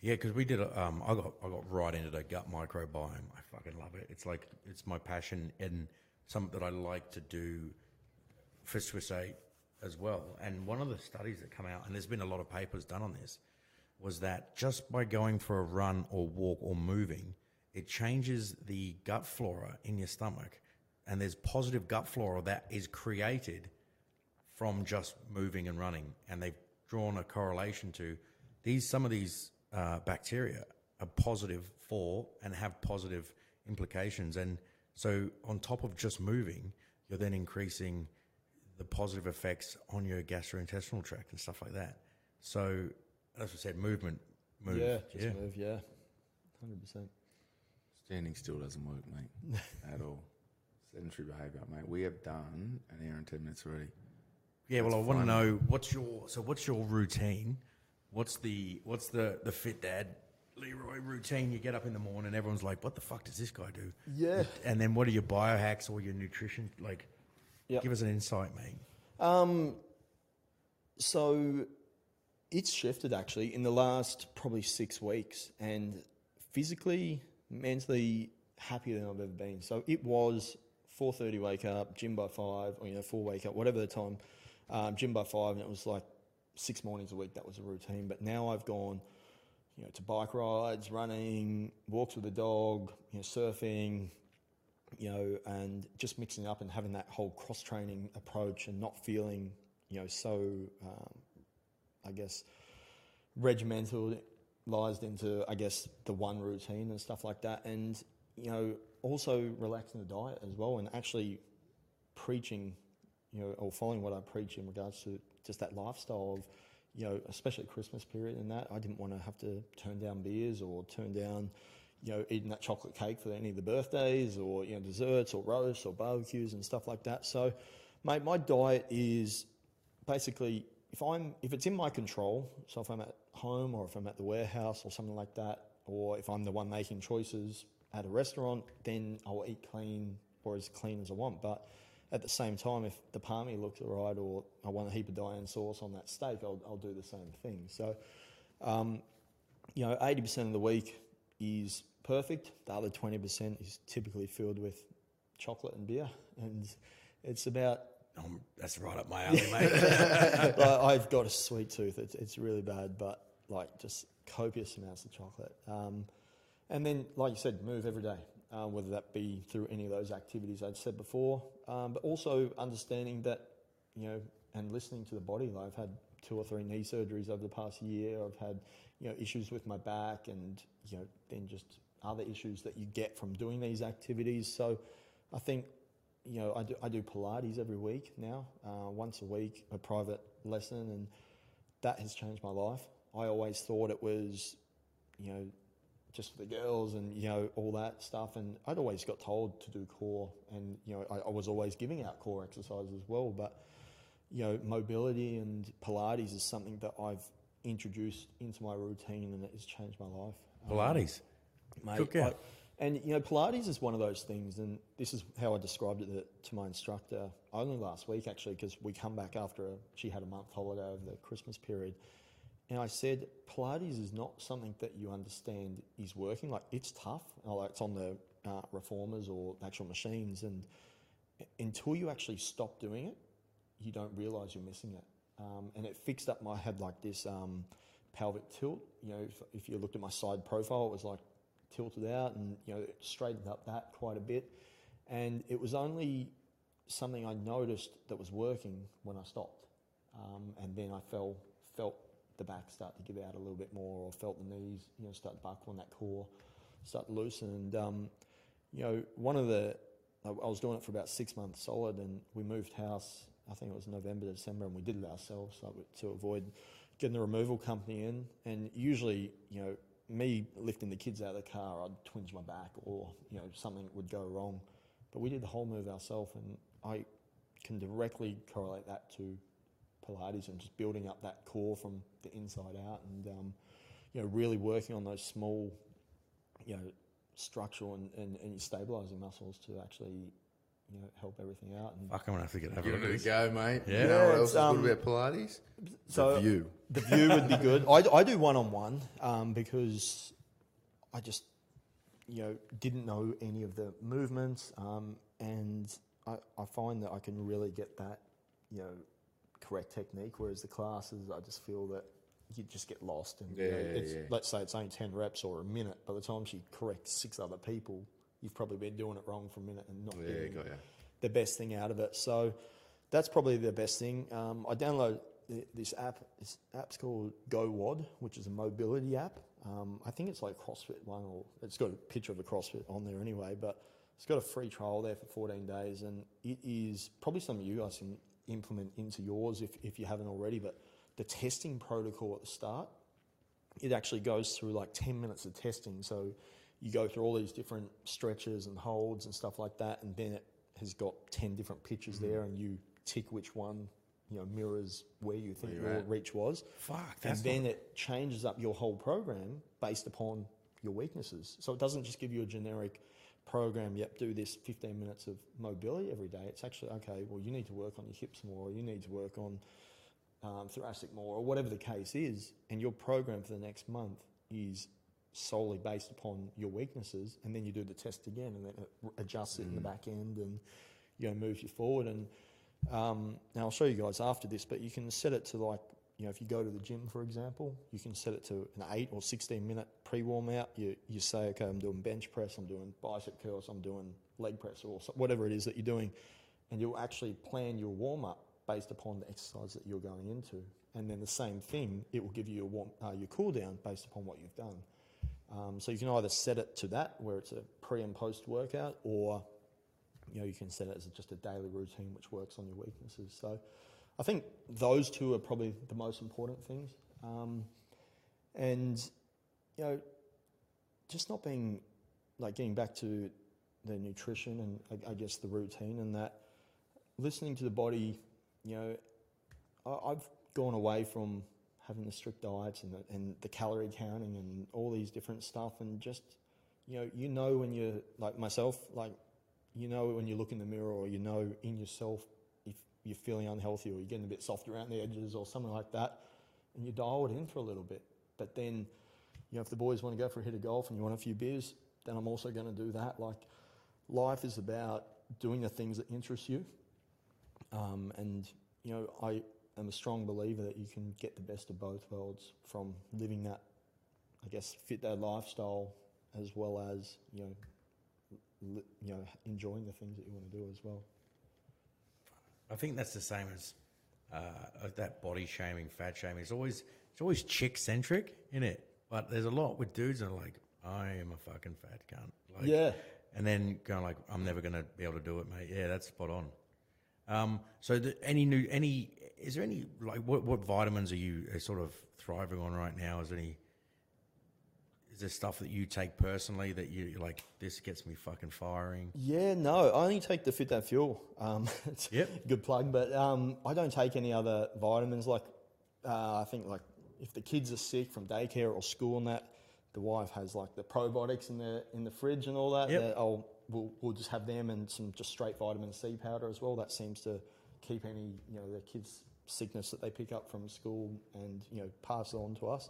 Yeah, because we did. A, um, I got I got right into the gut microbiome. I fucking love it. It's like it's my passion and something that I like to do for Swiss8 as well. And one of the studies that come out, and there's been a lot of papers done on this, was that just by going for a run or walk or moving, it changes the gut flora in your stomach, and there's positive gut flora that is created from just moving and running, and they've drawn a correlation to these. Some of these uh, bacteria are positive for and have positive implications, and so on top of just moving, you're then increasing the positive effects on your gastrointestinal tract and stuff like that. So, as I said, movement, move, Yeah, just move. Yeah, hundred percent. Standing still doesn't work, mate, (laughs) at all. Sedentary behaviour, mate. We have done an hour and ten minutes already. Yeah, well, I want to know what's your so what's your routine? What's the what's the the fit dad Leroy routine? You get up in the morning, everyone's like, "What the fuck does this guy do?" Yeah. And then what are your biohacks or your nutrition? Like, Yep. give us an insight, mate. Um, so it's shifted actually in the last probably six weeks, and physically, mentally happier than I've ever been. So it was four thirty wake up, gym by five, or you know four wake up, whatever the time, um, gym by five, and it was like six mornings a week. That was a routine. But now I've gone, you know, to bike rides, running, walks with the dog, you know, surfing, you know, and just mixing up and having that whole cross training approach and not feeling, you know, so, um, I guess, regimentalized into, I guess, the one routine and stuff like that. And, you know, also relaxing the diet as well and actually preaching, you know, or following what I preach in regards to just that lifestyle of, you know, especially Christmas period and that. I didn't want to have to turn down beers or turn down, you know, eating that chocolate cake for any of the birthdays or, you know, desserts or roasts or barbecues and stuff like that. So, mate, my diet is basically if I'm if it's in my control, so if I'm at home or if I'm at the warehouse or something like that, or if I'm the one making choices at a restaurant, then I'll eat clean or as clean as I want. But at the same time, if the palmy looks alright or I want a heap of Diane sauce on that steak, I'll, I'll do the same thing. So, um, you know, 80% of the week is perfect. The other 20% is typically filled with chocolate and beer. And it's about Um, that's right up my alley, mate. (laughs) I've got a sweet tooth. It's, it's really bad, but like just copious amounts of chocolate. Um, and then, like you said, move every day, uh, whether that be through any of those activities I'd said before, um, but also understanding that, you know, and listening to the body. Like I've had two or three knee surgeries over the past year. I've had, you know, issues with my back and, you know, then just other issues that you get from doing these activities. So I think, you know, I do, I do Pilates every week now, uh, once a week, a private lesson, and that has changed my life. I always thought it was, you know, just for the girls and you know all that stuff. And I'd always got told to do core, and you know I, I was always giving out core exercises as well. But you know mobility and Pilates is something that I've introduced into my routine, and it has changed my life. Um, Pilates. mate. Cook out. I- and you know, Pilates is one of those things, and this is how I described it to my instructor only last week, actually, because we come back after a, she had a month holiday over the Christmas period, and I said Pilates is not something that you understand is working. Like it's tough, like it's on the uh, reformers or actual machines, and until you actually stop doing it, you don't realize you're missing it. Um, and it fixed up my head like this um, pelvic tilt. You know, if, if you looked at my side profile, it was like tilted out and, you know, it straightened up that quite a bit. And it was only something I noticed that was working when I stopped. Um, and then I fell, felt the back start to give out a little bit more or felt the knees, you know, start to buckle and that core start to loosen. And, um, you know, one of the, I was doing it for about six months solid and we moved house, I think it was November, December, and we did it ourselves like, to avoid getting the removal company in. And usually, you know, me lifting the kids out of the car, I'd twinge my back or, you know, something would go wrong. But we did the whole move ourselves and I can directly correlate that to Pilates and just building up that core from the inside out and, um, you know, really working on those small, you know, structural and, and, and stabilizing muscles to actually, you know, help everything out. And Fuck, I'm gonna have to get over Give it a go, mate. Yeah. You know what else it's, is um, good about Pilates? so the view. the view would be good. (laughs) I, I do one on one because I just, you know, didn't know any of the movements, um, and I, I find that I can really get that, you know, correct technique. Whereas the classes, I just feel that you just get lost. And you know, Yeah, it's, yeah. let's say it's only ten reps or a minute. By the time she corrects six other people, you've probably been doing it wrong for a minute and not Yeah, getting the best thing out of it. So that's probably the best thing. Um, I download this app. This app's called GoWOD, which is a mobility app. Um, I think it's like CrossFit one, or it's got a picture of a CrossFit on there anyway. But it's got a free trial there for 14 days, and it is probably something you guys can implement into yours if, if you haven't already. But the testing protocol at the start it actually goes through like 10 minutes of testing. So you go through all these different stretches and holds and stuff like that, and then it has got 10 different pitches Mm-hmm. there, and you tick which one you know mirrors where you think you're your at. reach was. Fuck, And then it changes up your whole program based upon your weaknesses. So it doesn't just give you a generic program, yep, do this 15 minutes of mobility every day. It's actually, okay, well, you need to work on your hips more, or you need to work on um, thoracic more, or whatever the case is, and your program for the next month is solely based upon your weaknesses, and then you do the test again, and then it adjusts it in the back end, and you know moves you forward. And um, now I'll show you guys after this, but you can set it to like you know if you go to the gym, for example, you can set it to an eight or sixteen minute pre warm out. You you say, okay, I'm doing bench press, I'm doing bicep curls, I'm doing leg press, or whatever it is that you're doing, and you'll actually plan your warm up based upon the exercise that you're going into. And then the same thing, it will give you your, warm, uh, your cool down based upon what you've done. Um, so you can either set it to that, where it's a pre and post workout, or you know you can set it as just a daily routine which works on your weaknesses. So I think those two are probably the most important things. Um, and you know, just not being like getting back to the nutrition and I, I guess the routine and that listening to the body. You know, I, I've gone away from having the strict diets and the, and the calorie counting and all these different stuff and just you know you know when you're like myself like you know when you look in the mirror or you know in yourself you're feeling unhealthy or you're getting a bit soft around the edges or something like that and you dial it in for a little bit. But then you know if the boys want to go for a hit of golf and you want a few beers then i'm also going to do that. Like life is about doing the things that interest you. Um, and you know i am a strong believer that you can get the best of both worlds from living that i guess Fit Dad lifestyle as well as you know you know enjoying the things that you want to do as well I think that's the same as uh, that body shaming, fat shaming. It's always it's always chick centric in it, but there's a lot with dudes that are like, I am a fucking fat cunt. Like, Yeah. And then going like, I'm never going to be able to do it, mate. Yeah, that's spot on. Um, so the, any new, any, is there any, like, what, what vitamins are you sort of thriving on right now? Is there any, is there stuff that you take personally that you like, this gets me fucking firing? Yeah, no, I only take the Fit Dad Fuel. Um, (laughs) it's Yep. a good plug, but um, I don't take any other vitamins. Like, uh, I think like if the kids are sick from daycare or school and that, the wife has like the probiotics in the in the fridge and all that. Yep. that I'll we'll, we'll just have them and some just straight vitamin C powder as well. That seems to keep any you know the kids sickness that they pick up from school and you know pass it on to us.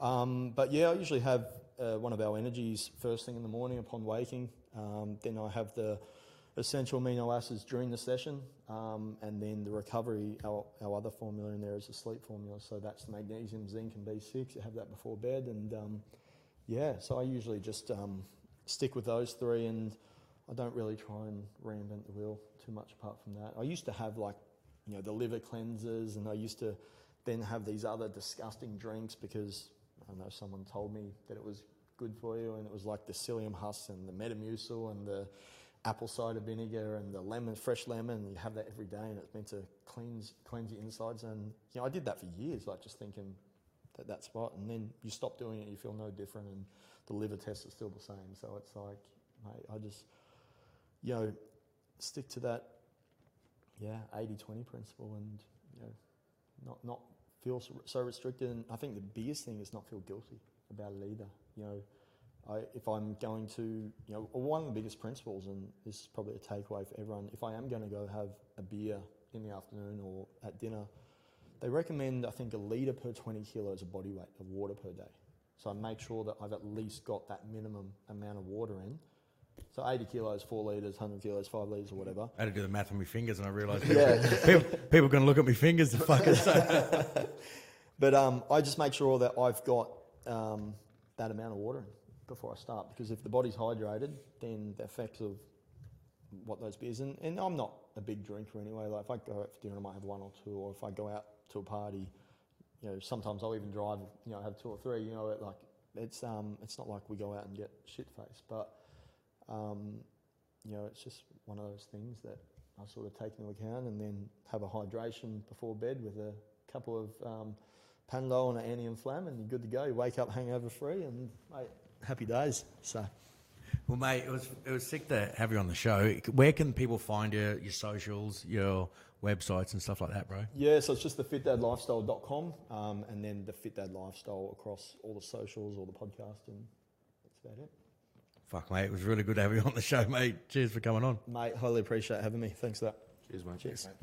Um, but yeah, I usually have uh, one of our energies first thing in the morning upon waking. Um, then I have the essential amino acids during the session, um, and then the recovery. Our, our other formula in there is a sleep formula, so that's the magnesium, zinc, and B6. You have that before bed, and um, yeah, so I usually just um, stick with those three, and I don't really try and reinvent the wheel too much apart from that. I used to have like, you know, the liver cleansers, and I used to then have these other disgusting drinks because I know someone told me that it was good for you, and it was like the psyllium husk and the Metamucil and the apple cider vinegar and the lemon, fresh lemon. You have that every day, and it's meant to cleanse cleanse your insides. And you know, I did that for years, like just thinking that that's what, and then you stop doing it, you feel no different, and the liver tests are still the same. So it's like, mate, I just, you know, stick to that, yeah, 80-20 principle, and you know, not not feel so, restricted. And I think the biggest thing is not feel guilty about it either. You know, I, if I'm going to, you know, one of the biggest principles, and this is probably a takeaway for everyone, if I am going to go have a beer in the afternoon or at dinner, they recommend, I think, a litre per 20 kilos of body weight of water per day. So I make sure that I've at least got that minimum amount of water in. So 80 kilos, 4 litres, 100 kilos, 5 litres, or whatever. I had to do the math on my fingers, and I realised Yeah. people, people are going to look at my fingers to fucking say. But um, I just make sure that I've got um, that amount of water before I start because if the body's hydrated, then the effects of what those beers and, and I'm not a big drinker anyway. Like if I go out for dinner, I might have one or two, or if I go out to a party, you know, sometimes I'll even drive, you know, have two or three. You know, it, like it's um, it's not like we go out and get shit faced, but um, you know, it's just one of those things that I sort of take into account, and then have a hydration before bed with a couple of um, Panadol and an anti-inflam, and you're good to go. You wake up hangover free, and mate, happy days. So. Well, mate, it was it was sick to have you on the show. Where can people find you, your socials, your websites, and stuff like that, bro? Yeah, so it's just the fitdadlifestyle.com um, and then the Fit Dad Lifestyle across all the socials, all the podcasts, and that's about it. Fuck, mate, it was really good to have you on the show, mate. Cheers for coming on. Mate, highly appreciate having me. Thanks for that. Cheers, mate. Cheers. mate.